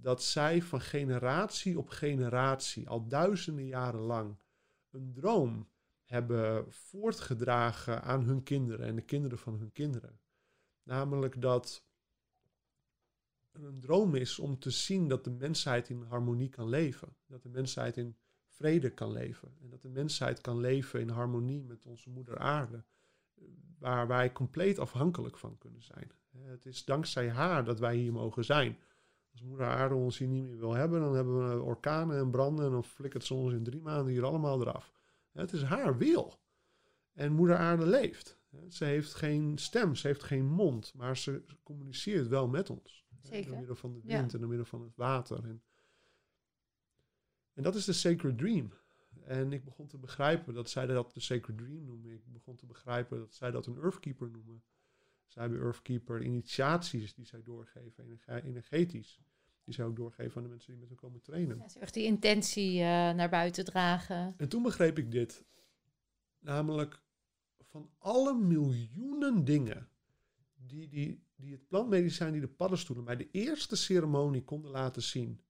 Dat zij van generatie op generatie, al duizenden jaren lang, een droom hebben voortgedragen aan hun kinderen en de kinderen van hun kinderen. Namelijk dat een droom is om te zien dat de mensheid in harmonie kan leven. Dat de mensheid in vrede kan leven. En dat de mensheid kan leven in harmonie met onze moeder aarde. Waar wij compleet afhankelijk van kunnen zijn. Het is dankzij haar dat wij hier mogen zijn. Als moeder aarde ons hier niet meer wil hebben, dan hebben we orkanen en branden en dan flikkert ze ons in drie maanden hier allemaal eraf. Het is haar wil. En moeder aarde leeft. Ze heeft geen stem, ze heeft geen mond, maar ze communiceert wel met ons.
Zeker.
Door middel van de
Ja.
wind en door middel van het water. En, en dat is de sacred dream. En ik begon te begrijpen dat zij dat de sacred dream noemen. Ik begon te begrijpen dat zij dat een earthkeeper noemen. Zij hebben earthkeeper initiaties die zij doorgeven, energe- energetisch. Die zij ook doorgeven aan de mensen die met hen komen trainen.
Ja, ze echt die intentie eh, naar buiten dragen.
En toen begreep ik dit. Namelijk van alle miljoenen dingen die, die, die het plantmedicijn, die de paddenstoelen mij de eerste ceremonie konden laten zien.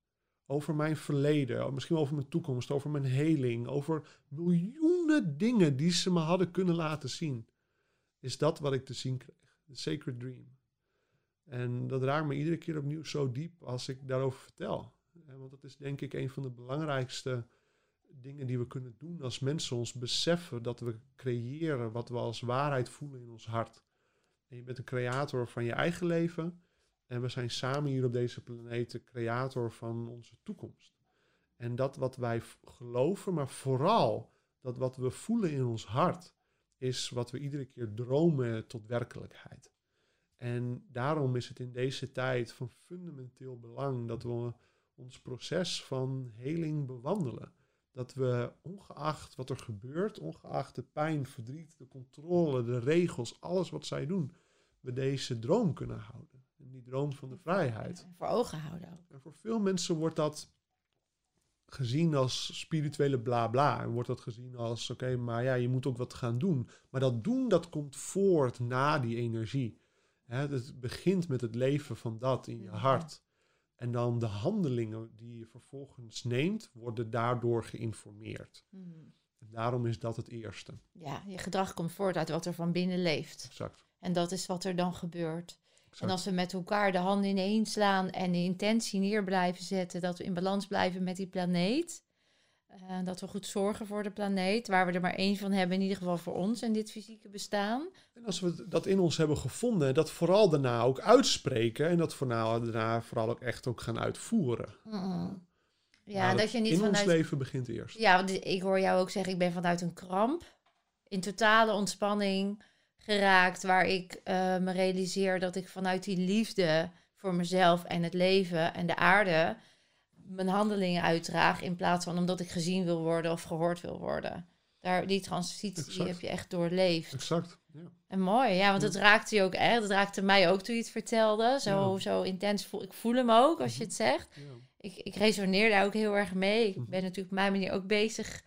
Over mijn verleden, misschien over mijn toekomst, over mijn heling, over miljoenen dingen die ze me hadden kunnen laten zien. Is dat wat ik te zien kreeg. De Sacred Dream. En dat raakt me iedere keer opnieuw zo diep als ik daarover vertel. Eh, Want dat is denk ik een van de belangrijkste dingen die we kunnen doen als mensen. Ons beseffen dat we creëren wat we als waarheid voelen in ons hart. En je bent een creator van je eigen leven. En we zijn samen hier op deze planeet de creator van onze toekomst. En dat wat wij geloven, maar vooral dat wat we voelen in ons hart, is wat we iedere keer dromen tot werkelijkheid. En daarom is het in deze tijd van fundamenteel belang dat we ons proces van heling bewandelen. Dat we ongeacht wat er gebeurt, ongeacht de pijn, verdriet, de controle, de regels, alles wat zij doen, we deze droom kunnen houden. En die droom van de vrijheid.
Voor ogen houden ook.
En voor veel mensen wordt dat gezien als spirituele bla bla. En wordt dat gezien als, oké, maar ja, je moet ook wat gaan doen. Maar dat doen, dat komt voort na die energie. Hè, het begint met het leven van dat in je hart. En dan de handelingen die je vervolgens neemt, worden daardoor geïnformeerd.
Hmm.
En daarom is dat het eerste.
Ja, je gedrag komt voort uit wat er van binnen leeft.
Exact.
En dat is wat er dan gebeurt.
exact.
En als we met elkaar de handen ineen slaan en de intentie neer blijven zetten, dat we in balans blijven met die planeet. Eh, dat we goed zorgen voor de planeet, waar we er maar één van hebben, in ieder geval voor ons en dit fysieke bestaan.
En als we dat in ons hebben gevonden, dat vooral daarna ook uitspreken. En dat vooral daarna vooral ook echt ook gaan uitvoeren.
Ja,
Maar
dat je niet
in
vanuit.
ons leven begint eerst.
Ja, want ik hoor jou ook zeggen, ik ben vanuit een kramp in totale ontspanning geraakt, waar ik eh, me realiseer dat ik vanuit die liefde voor mezelf en het leven en de aarde mijn handelingen uitdraag, in plaats van omdat ik gezien wil worden of gehoord wil worden. Daar, die transitie die heb je echt doorleefd.
Exact. Ja.
En mooi, ja, want het raakte je ook echt. Het raakte mij ook toen je het vertelde. Zo,
Ja.
Zo intens voel ik voel hem ook als je het zegt ik, ik resoneer daar ook heel erg mee. Ik
Mhm.
ben natuurlijk op mijn manier ook bezig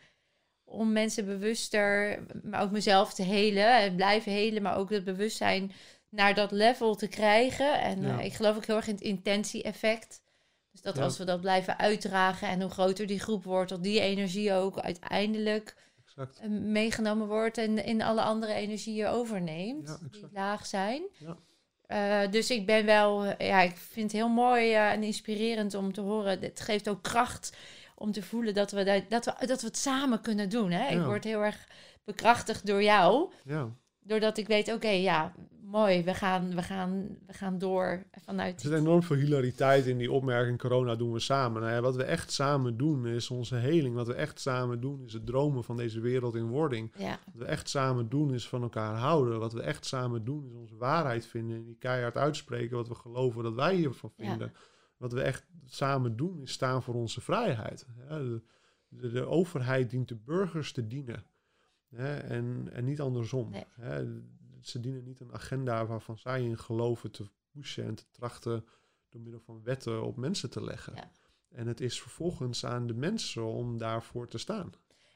om mensen bewuster, maar ook mezelf te helen. En blijven helen, maar ook het bewustzijn naar dat level te krijgen. En eh, ik geloof ook heel erg in het intentie-effect. Dus dat
Ja.
als we dat blijven uitdragen en hoe groter die groep wordt, dat die energie ook uiteindelijk
Exact.
eh, meegenomen wordt en in alle andere energieën overneemt,
Ja,
die laag zijn.
Ja.
Eh, dus ik ben wel, eh, ja, ik vind het heel mooi en inspirerend om te horen. Het geeft ook kracht om te voelen dat we, dat, dat we, dat we het samen kunnen doen. Hè? Ik word heel erg bekrachtigd door jou,
Ja.
Doordat ik weet, oké, ja, mooi, we gaan, we, gaan, we gaan door vanuit.
Er zit enorm veel hilariteit in die opmerking corona doen we samen. Nou ja, wat we echt samen doen is onze heling. Wat we echt samen doen is het dromen van deze wereld in wording.
Ja,
Wat we echt samen doen is van elkaar houden. Wat we echt samen doen is onze waarheid vinden. En die keihard uitspreken wat we geloven dat wij hiervan
Ja.
vinden. Wat we echt samen doen is staan voor onze vrijheid. Ja, de, de, de overheid dient de burgers te dienen. Hè, en, en niet andersom.
Nee.
Hè, ze dienen niet een agenda waarvan zij in geloven te pushen en te trachten door middel van wetten op mensen te leggen.
Ja.
En het is vervolgens aan de mensen om daarvoor te staan.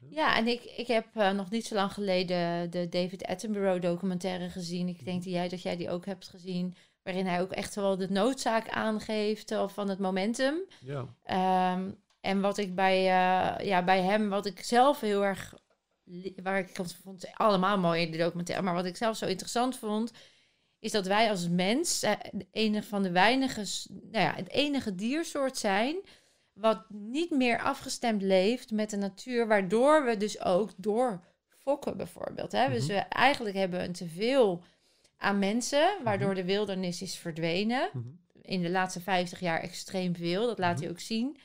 ja en ik, ik heb eh, nog niet zo lang geleden de David Attenborough documentaire gezien. Ik denk dat jij, dat jij die ook hebt gezien. Waarin hij ook echt wel de noodzaak aangeeft eh, van het momentum.
Ja,
Ehm, en wat ik bij, eh, ja, bij hem, wat ik zelf heel erg, waar ik vond, allemaal mooi in de documentaire, maar wat ik zelf zo interessant vond, is dat wij als mens eh, enige van de weinige, nou ja, het enige diersoort zijn wat niet meer afgestemd leeft met de natuur, waardoor we dus ook doorfokken bijvoorbeeld. Hè? Dus
Mhm.
we eigenlijk hebben een teveel aan mensen, waardoor
Mhm.
de wildernis is verdwenen
Mhm.
in de laatste 50 jaar extreem veel. Dat laat hij ook zien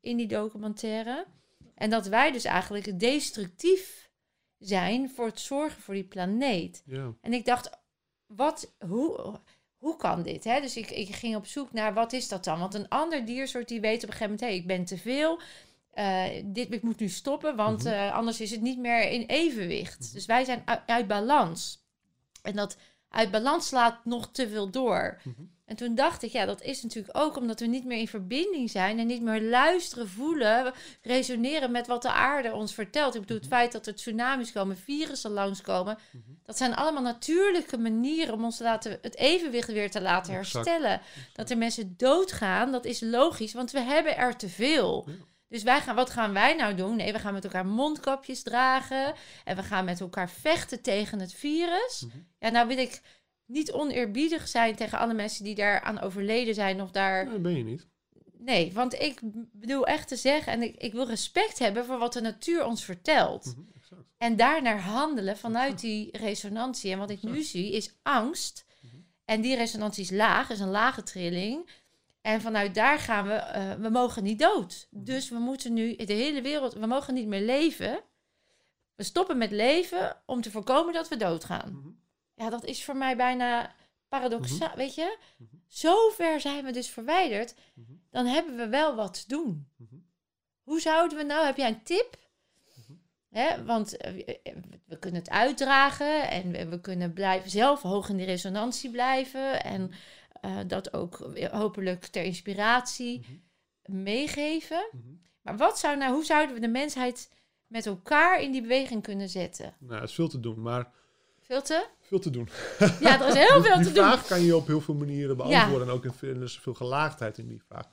in die documentaire. En dat wij dus eigenlijk destructief zijn voor het zorgen voor die planeet.
ja.
En ik dacht, wat, hoe, hoe kan dit? Hè? Dus ik, ik ging op zoek naar wat is dat dan? Want een ander diersoort die weet op een gegeven moment, hé, ik ben te veel. eh, dit, ik moet nu stoppen, want
Mhm.
eh, anders is het niet meer in evenwicht.
Mhm.
Dus wij zijn uit, uit balans. En dat uit balans slaat nog te veel door.
Mhm.
En toen dacht ik, ja, dat is natuurlijk ook omdat we niet meer in verbinding zijn en niet meer luisteren, voelen, resoneren met wat de aarde ons vertelt. Ik bedoel, het feit dat er tsunamis komen, virussen langskomen,
Mhm.
dat zijn allemaal natuurlijke manieren om ons te laten, het evenwicht weer te laten herstellen. Dat er mensen doodgaan, dat is logisch, want we hebben er te veel. Dus wij gaan, wat gaan wij nou doen? Nee, we gaan met elkaar mondkapjes dragen en we gaan met elkaar vechten tegen het virus.
Mhm.
Ja, nou wil ik niet oneerbiedig zijn tegen alle mensen die daar aan overleden zijn of daar...
Nee, ben je niet.
Nee, want ik bedoel echt te zeggen en ik, ik wil respect hebben voor wat de natuur ons vertelt.
Mhm, exact.
En daarnaar handelen vanuit die resonantie. En wat ik nu zie is angst.
Mhm.
En die resonantie is laag, is een lage trilling. En vanuit daar gaan we, eh, we mogen niet dood.
Mhm.
Dus we moeten nu de hele wereld, we mogen niet meer leven. We stoppen met leven om te voorkomen dat we doodgaan.
Mhm.
Ja, dat is voor mij bijna paradoxaal, weet je?
Mhm.
Zo ver zijn we dus verwijderd,
Mhm.
dan hebben we wel wat te doen.
Mhm.
Hoe zouden we nou, heb jij een tip?
Mhm.
Hè, want eh, we- we kunnen het uitdragen en we, we kunnen blijven zelf hoog in de resonantie blijven. En eh, dat ook hopelijk ter inspiratie
Mhm.
meegeven.
Mhm.
Maar wat zou nou, hoe zouden we de mensheid met elkaar in die beweging kunnen zetten?
Nou, het is veel te doen, maar
Veel te?
Veel te doen.
Ja, er is heel
Die-
veel
die
te doen.
vraag kan je op heel veel manieren beantwoorden. En ook in er is veel gelaagdheid in die vraag.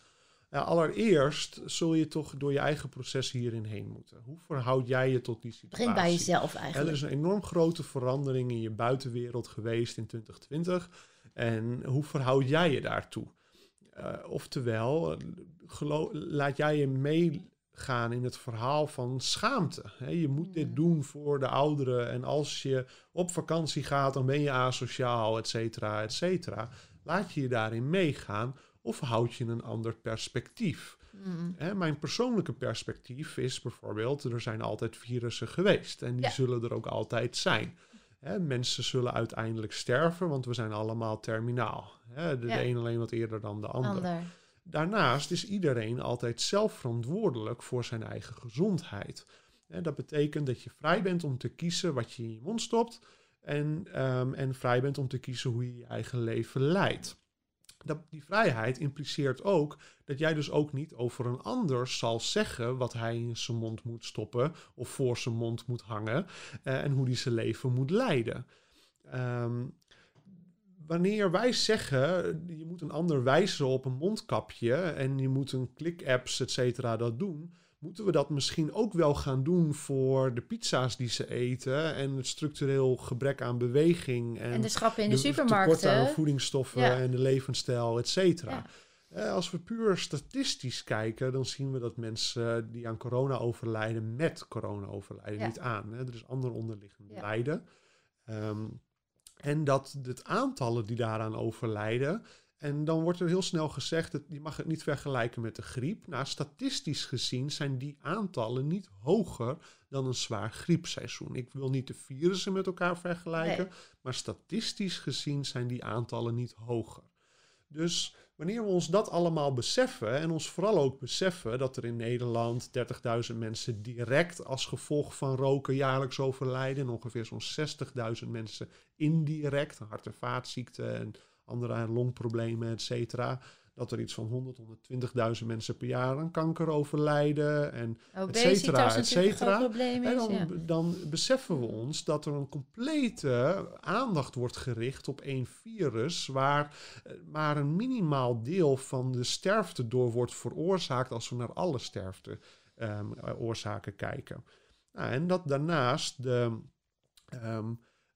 Ja, allereerst zul je toch door je eigen proces hierin heen moeten. Hoe verhoud jij je tot die situatie?
Begin bij jezelf
Ja, er
eigenlijk.
is een enorm grote verandering in je buitenwereld geweest in 2020. En hoe verhoud jij je daartoe? Eh, oftewel, eh, laat jij je meegaan in het verhaal van schaamte. Je moet dit
Mm.
doen voor de ouderen. En als je op vakantie gaat, dan ben je asociaal, et cetera, et cetera. Laat je je daarin meegaan of houd je een ander perspectief?
Mm.
Hè, mijn persoonlijke perspectief is bijvoorbeeld, er zijn altijd virussen geweest en die
Ja.
zullen er ook altijd zijn. Hè, mensen zullen uiteindelijk sterven, want we zijn allemaal terminaal. Hè, de,
Ja.
de een alleen wat eerder dan de ander.
Ander.
Daarnaast is iedereen altijd zelf verantwoordelijk voor zijn eigen gezondheid. Dat betekent dat je vrij bent om te kiezen wat je in je mond stopt en, ehm, en vrij bent om te kiezen hoe je je eigen leven leidt. Dat, die vrijheid impliceert ook dat jij dus ook niet over een ander zal zeggen wat hij in zijn mond moet stoppen of voor zijn mond moet hangen eh, en hoe hij zijn leven moet leiden. Ehm, wanneer wij zeggen, je moet een ander wijzen op een mondkapje en je moet een klik-apps, et cetera, dat doen, moeten we dat misschien ook wel gaan doen voor de pizza's die ze eten en het structureel gebrek aan beweging en,
En de schappen in de,
tekort aan
supermarkten.
voedingsstoffen
Ja.
en de levensstijl, et cetera.
Ja.
Eh, als we puur statistisch kijken, dan zien we dat mensen die aan corona overlijden met corona overlijden,
Ja.
niet aan. Hè? Er is ander onderliggende
Ja.
lijden. Ehm, en dat het aantallen die daaraan overlijden. En dan wordt er heel snel gezegd dat je mag het niet vergelijken met de griep. Nou, statistisch gezien zijn die aantallen niet hoger dan een zwaar griepseizoen. Ik wil niet de virussen met elkaar vergelijken, maar statistisch gezien zijn die aantallen niet hoger. Dus wanneer we ons dat allemaal beseffen en ons vooral ook beseffen dat er in Nederland 30.000 mensen direct als gevolg van roken jaarlijks overlijden en ongeveer zo'n 60.000 mensen indirect, hart- en vaatziekten en andere longproblemen, et cetera. Dat er iets van 100, 120.000 mensen per jaar aan kanker overlijden en cetera, et cetera.
groot probleem
en dan,
ja.
dan beseffen we ons dat er een complete aandacht wordt gericht op één virus, waar eh, maar een minimaal deel van de sterfte door wordt veroorzaakt als we naar alle sterfte ehm, eh, oorzaken kijken. Nou, en dat daarnaast de, ehm,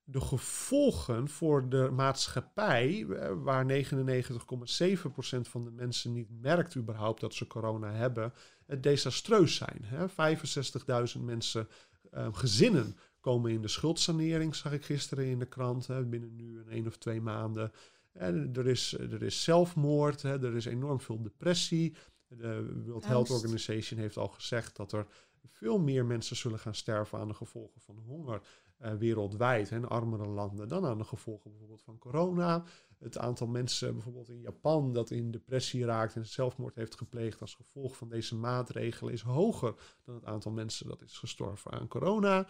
de gevolgen voor de maatschappij, eh, waar 99,7% van de mensen niet merkt überhaupt dat ze corona hebben, desastreus zijn. Hè? 65.000 mensen, eh, gezinnen, komen in de schuldsanering, zag ik gisteren in de krant, binnen nu een één of twee maanden. En er, is, er is zelfmoord, er is enorm veel depressie. De World Health. Organization heeft al gezegd dat er veel meer mensen zullen gaan sterven aan de gevolgen van honger eh, wereldwijd, hè, in armere landen, dan aan de gevolgen bijvoorbeeld van corona. Het aantal mensen bijvoorbeeld in Japan dat in depressie raakt en zelfmoord heeft gepleegd als gevolg van deze maatregelen is hoger dan het aantal mensen dat is gestorven aan corona.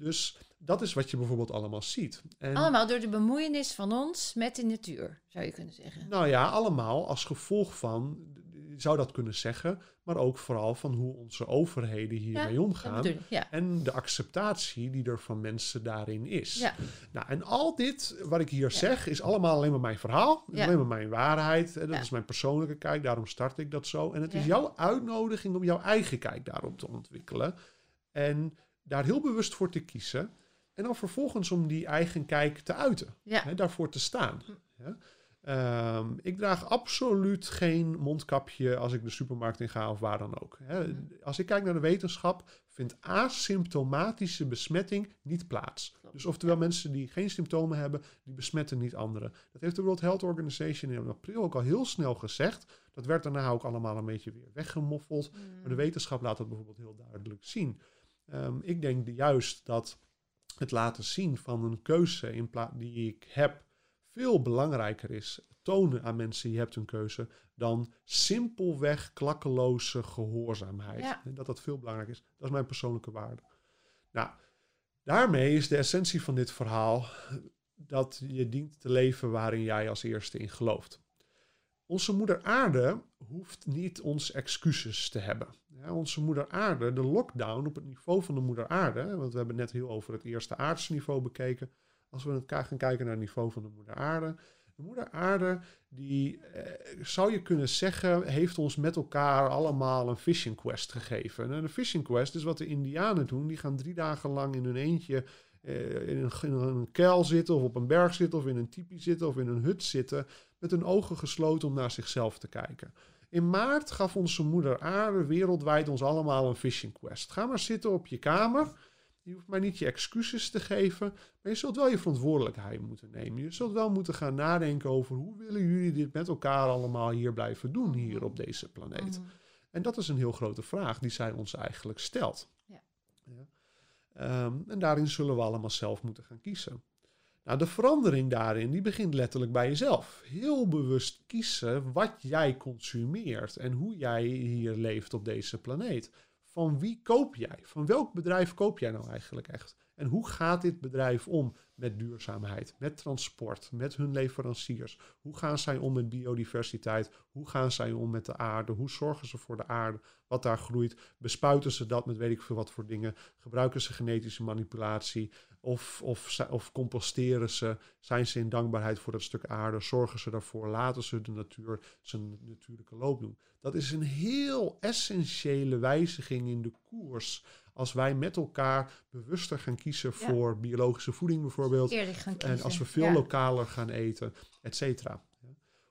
Dus dat is wat je bijvoorbeeld allemaal ziet. En,
Allemaal door de bemoeienis van ons met de natuur, zou je kunnen zeggen.
Nou ja, allemaal als gevolg van, zou dat kunnen zeggen, maar ook vooral van hoe onze overheden hiermee omgaan.
bedoel ja.
En de acceptatie die er van mensen daarin is.
Ja.
Nou, en al dit wat ik hier
Ja.
zeg, is allemaal alleen maar mijn verhaal.
Ja.
Alleen maar mijn waarheid. En dat
Ja.
is mijn persoonlijke kijk, daarom start ik dat zo. En het is
Ja.
jouw uitnodiging om jouw eigen kijk daarop te ontwikkelen. En daar heel bewust voor te kiezen. En dan vervolgens om die eigen kijk te uiten.
Ja.
Hè, daarvoor te staan.
Hm.
Ehm, ik draag absoluut geen mondkapje als ik de supermarkt in ga of waar dan ook. Als ik kijk naar de wetenschap, vindt asymptomatische besmetting niet plaats. Dus oftewel mensen die geen symptomen hebben, die besmetten niet anderen. Dat heeft de World Health Organization in april ook al heel snel gezegd. Dat werd daarna ook allemaal een beetje weer weggemoffeld. Maar de wetenschap laat dat bijvoorbeeld heel duidelijk zien. Ehm, ik denk juist dat het laten zien van een keuze in die ik heb veel belangrijker is tonen aan mensen je hebt een keuze dan simpelweg klakkeloze gehoorzaamheid.
Ja.
En dat dat veel belangrijker is. Dat is mijn persoonlijke waarde. Nou, daarmee is de essentie van dit verhaal dat je dient te leven waarin jij als eerste in gelooft. Onze moeder aarde hoeft niet ons excuses te hebben. Ja, onze moeder aarde, de lockdown op het niveau van de moeder aarde, want we hebben net heel over het eerste aardse niveau bekeken. Als we gaan kijken naar het niveau van de moeder aarde. De moeder aarde, die eh, zou je kunnen zeggen, heeft ons met elkaar allemaal een fishing quest gegeven. En een fishing quest is wat de indianen doen. Die gaan drie dagen lang in hun eentje eh, in, een, in kuil zitten of op een berg zitten of in een tipi zitten of in een hut zitten met hun ogen gesloten om naar zichzelf te kijken. In maart gaf onze moeder aarde wereldwijd ons allemaal een fishing quest. Ga maar zitten op je kamer. Je hoeft mij niet je excuses te geven, maar je zult wel je verantwoordelijkheid moeten nemen. Je zult wel moeten gaan nadenken over hoe willen jullie dit met elkaar allemaal hier blijven doen, hier op deze planeet.
Mhm.
En dat is een heel grote vraag die zij ons eigenlijk stelt.
Ja.
Ja. Ehm, en daarin zullen we allemaal zelf moeten gaan kiezen. Nou, de verandering daarin, die begint letterlijk bij jezelf. Heel bewust kiezen wat jij consumeert en hoe jij hier leeft op deze planeet. Van wie koop jij? Van welk bedrijf koop jij nou eigenlijk echt? En hoe gaat dit bedrijf om met duurzaamheid, met transport, met hun leveranciers? Hoe gaan zij om met biodiversiteit? Hoe gaan zij om met de aarde? Hoe zorgen ze voor de aarde, wat daar groeit? Bespuiten ze dat met weet ik veel wat voor dingen? Gebruiken ze genetische manipulatie? Of, of, of composteren ze? Zijn ze in dankbaarheid voor dat stuk aarde? Zorgen ze daarvoor? Laten ze de natuur zijn natuurlijke loop doen? Dat is een heel essentiële wijziging in de koers. Als wij met elkaar bewuster gaan kiezen
Ja.
voor biologische voeding bijvoorbeeld.
Gaan.
En als we veel
Ja.
lokaler gaan eten, et cetera.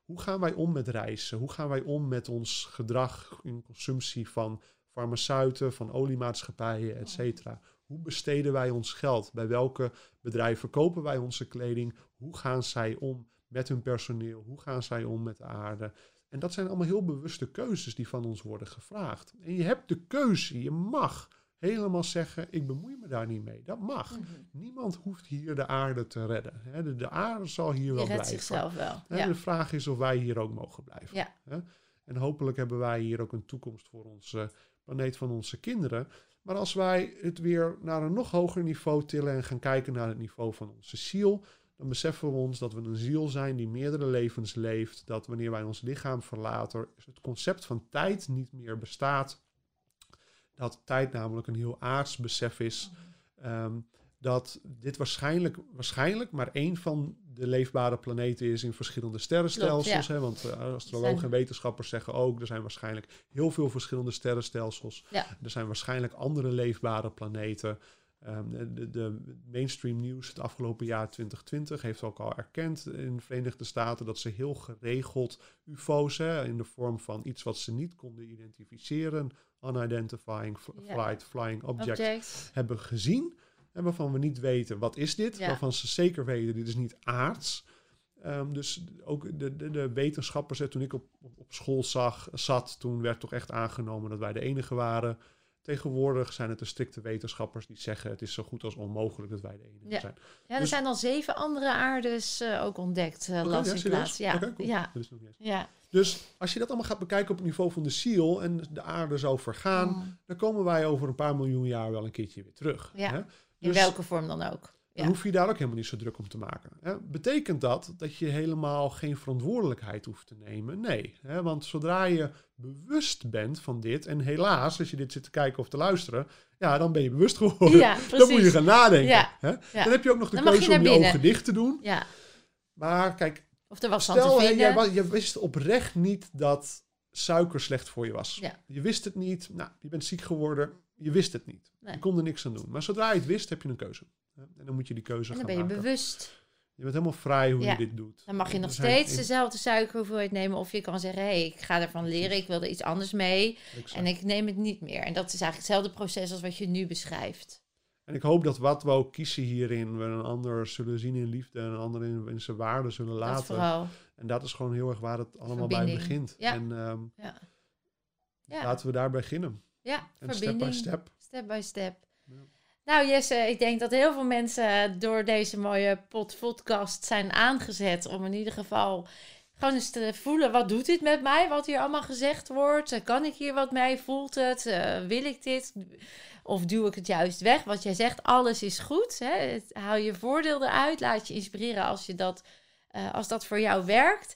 Hoe gaan wij om met reizen? Hoe gaan wij om met ons gedrag in consumptie van farmaceuten, van oliemaatschappijen, et cetera? Hoe besteden wij ons geld? Bij welke bedrijven kopen wij onze kleding? Hoe gaan zij om met hun personeel? Hoe gaan zij om met de aarde? En dat zijn allemaal heel bewuste keuzes die van ons worden gevraagd. En je hebt de keuze, je mag helemaal zeggen, ik bemoei me daar niet mee. Dat mag.
Mhm.
Niemand hoeft hier de aarde te redden. De, de aarde zal hier
Je
wel blijven.
zichzelf wel. Ja.
De vraag is of wij hier ook mogen blijven.
Ja.
En hopelijk hebben wij hier ook een toekomst voor onze planeet van onze kinderen. Maar als wij het weer naar een nog hoger niveau tillen en gaan kijken naar het niveau van onze ziel, dan beseffen we ons dat we een ziel zijn die meerdere levens leeft. Dat wanneer wij ons lichaam verlaten, het concept van tijd niet meer bestaat. Dat tijd namelijk een heel aards besef is. Ehm, dat dit waarschijnlijk, waarschijnlijk maar één van de leefbare planeten is in verschillende sterrenstelsels. Hè, want eh, astrologen
Zijn-
en wetenschappers zeggen ook, er zijn waarschijnlijk heel veel verschillende sterrenstelsels.
Ja.
Er zijn waarschijnlijk andere leefbare planeten. Ehm, de, de mainstream nieuws het afgelopen jaar 2020 heeft ook al erkend in de Verenigde Staten dat ze heel geregeld UFO's hè, in de vorm van iets wat ze niet konden identificeren, unidentifying flying object,
Object.
hebben gezien. En waarvan we niet weten wat is dit.
Ja.
Waarvan ze zeker weten dit is niet aards. Ehm, dus ook de, de, de wetenschappers, hè, toen ik op, op, school zag, zat, toen werd toch echt aangenomen dat wij de enige waren. Tegenwoordig zijn het de strikte wetenschappers die zeggen het is zo goed als onmogelijk dat wij de enige
Ja.
zijn.
Ja, er
Dus-
zijn al zeven andere aardes eh, ook ontdekt, eh
Oké,
las
ja,
plaats. Ja,
cool.
ja,
Dat is nog niet eens.
ja.
Dus als je dat allemaal gaat bekijken op het niveau van de ziel en de aarde zou vergaan,
Mm.
dan komen wij over een paar miljoen jaar wel een keertje weer terug.
Ja.
Hè?
In
Dus-
welke vorm dan ook.
Dan
Ja.
hoef je daar ook helemaal niet zo druk om te maken. Hè? Betekent dat dat je helemaal geen verantwoordelijkheid hoeft te nemen? Nee. Hè? Want zodra je bewust bent van dit, en helaas, als je dit zit te kijken of te luisteren, ja, dan ben je bewust geworden.
Ja, *laughs*
dan moet je gaan nadenken.
Ja,
Hè?
ja.
Dan heb je ook nog de
Dan mag je
keuze om je
binnen.
ogen dicht te doen.
Ja,
Maar kijk,
of er was
stel hè, jij, je wist oprecht niet dat suiker slecht voor je was. Je wist het niet. Nou, je bent ziek geworden. Je wist het niet.
Nee.
Je kon er niks aan doen. Maar zodra je het wist, heb je een keuze. En dan moet je die keuze
En dan
gaan
ben je
maken.
bewust.
Je bent helemaal vrij hoe
Ja.
je dit doet.
Dan mag je nog steeds
in-
dezelfde suikerhoeveelheid nemen. Of je kan zeggen, hé, hey, ik ga ervan leren. Ik wil er iets anders mee.
exact.
En ik neem het niet meer. En dat is eigenlijk hetzelfde proces als wat je nu beschrijft.
En ik hoop dat wat we ook kiezen hierin, we een ander zullen zien in liefde en een ander in, in zijn waarde zullen
Dat
laten.
vooral.
En dat is gewoon heel erg waar het allemaal bij begint.
Ja.
En ehm,
Ja. Ja,
laten we daar beginnen.
Ja
En step
verbinding.
by step.
Step by step.
Ja.
Nou Jesse, ik denk dat heel veel mensen door deze mooie podcast zijn aangezet om in ieder geval gewoon eens te voelen, wat doet dit met mij? Wat hier allemaal gezegd wordt. Kan ik hier wat mee? Voelt het? Uh, wil ik dit? Of duw ik het juist weg? Wat jij zegt, alles is goed. Hè? Haal je voordeel eruit. Laat je inspireren als, je dat, uh, als dat voor jou werkt.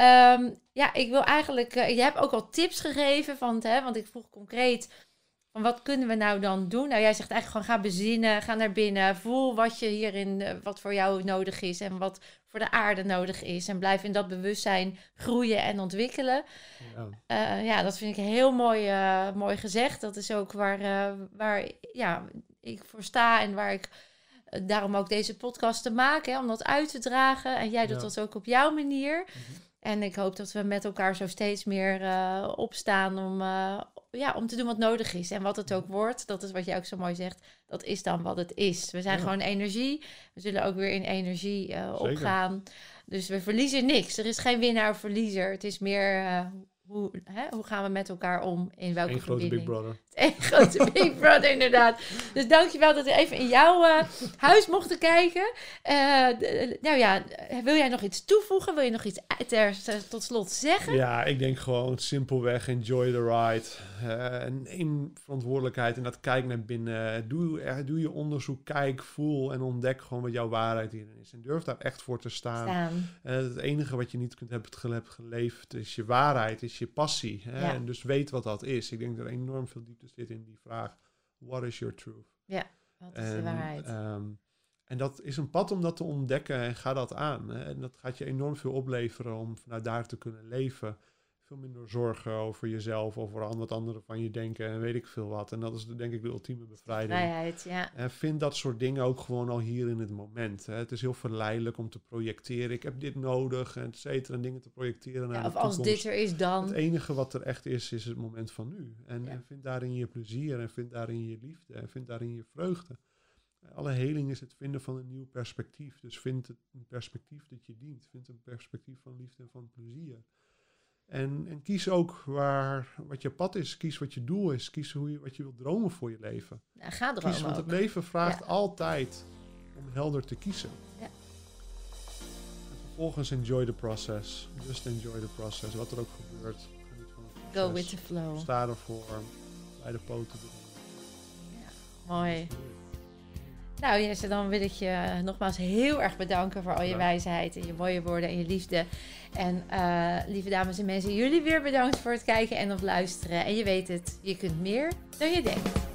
Um, ja, ik wil eigenlijk... Uh, je hebt ook al tips gegeven, van, hè, want ik vroeg concreet van wat kunnen we nou dan doen? Nou, jij zegt eigenlijk gewoon ga bezinnen, ga naar binnen, voel wat je hierin, eh, wat voor jou nodig is en wat voor de aarde nodig is. En blijf in dat bewustzijn groeien en ontwikkelen. Ja, uh, ja dat vind ik heel mooi, mooi gezegd. Dat is ook waar, waar ja, ik voor sta en waar ik daarom ook deze podcast te maken, hè, om dat uit te dragen. En jij doet dat ook op jouw manier. Mhm. En ik hoop dat we met elkaar zo steeds meer opstaan om, ja, om te doen wat nodig is. En wat het ook wordt, dat is wat jij ook zo mooi zegt, dat is dan wat het is. We zijn gewoon energie. We zullen ook weer in energie uh, opgaan. Dus we verliezen niks. Er is geen winnaar of verliezer. Het is meer hoe, hè, hoe gaan we met elkaar om? In welke Eén grote Big Brother. *laughs* Eén grote Big Brother, inderdaad. Dus dankjewel dat we even in jouw uh, huis mochten kijken. Uh, nou ja, wil jij nog iets toevoegen? Wil je nog iets ter, tot slot zeggen?
Ja, ik denk gewoon simpelweg enjoy the ride. Uh, en neem verantwoordelijkheid en dat kijk naar binnen. Doe, doe je onderzoek, kijk, voel en ontdek gewoon wat jouw waarheid hierin is. En durf daar echt voor te staan. staan. het enige wat je niet kunt hebben geleefd is je waarheid, is je passie. Hè? En dus weet wat dat is. Ik denk dat er enorm veel diepte zit in die vraag: what is your truth?
Ja, wat is en, de waarheid?
Um, en dat is een pad om dat te ontdekken en ga dat aan. Hè? En dat gaat je enorm veel opleveren om vanuit daar te kunnen leven veel minder zorgen over jezelf, over wat anderen van je denken en weet ik veel wat. En dat is denk ik de ultieme bevrijding.
Vrijheid, ja.
En vind dat soort dingen ook gewoon al hier in het moment. Hè. Het is heel verleidelijk om te projecteren. Ik heb dit nodig, en et cetera, en dingen te projecteren naar
ja, Of als dit er is dan...
Het enige wat er echt is, is het moment van nu. En, en vind daarin je plezier en vind daarin je liefde en vind daarin je vreugde. Alle heling is het vinden van een nieuw perspectief. Dus vind het een perspectief dat je dient. Vind een perspectief van liefde en van plezier. En, en, kies ook waar, wat je pad is. Kies wat je doel is. Kies hoe je, wat je wilt dromen voor je leven.
Ja, ga dromen
kies, Want het leven vraagt altijd om helder te kiezen. Ja. En vervolgens enjoy the process. Just enjoy the process. Wat er ook gebeurt.
Go with the flow.
Sta ervoor. Bij de poten
Ja, mooi. Nou Jesse, dan wil ik je nogmaals heel erg bedanken voor al je wijsheid en je mooie woorden en je liefde. En uh, lieve dames en mensen, jullie weer bedankt voor het kijken en of luisteren. En je weet het, je kunt meer dan je denkt.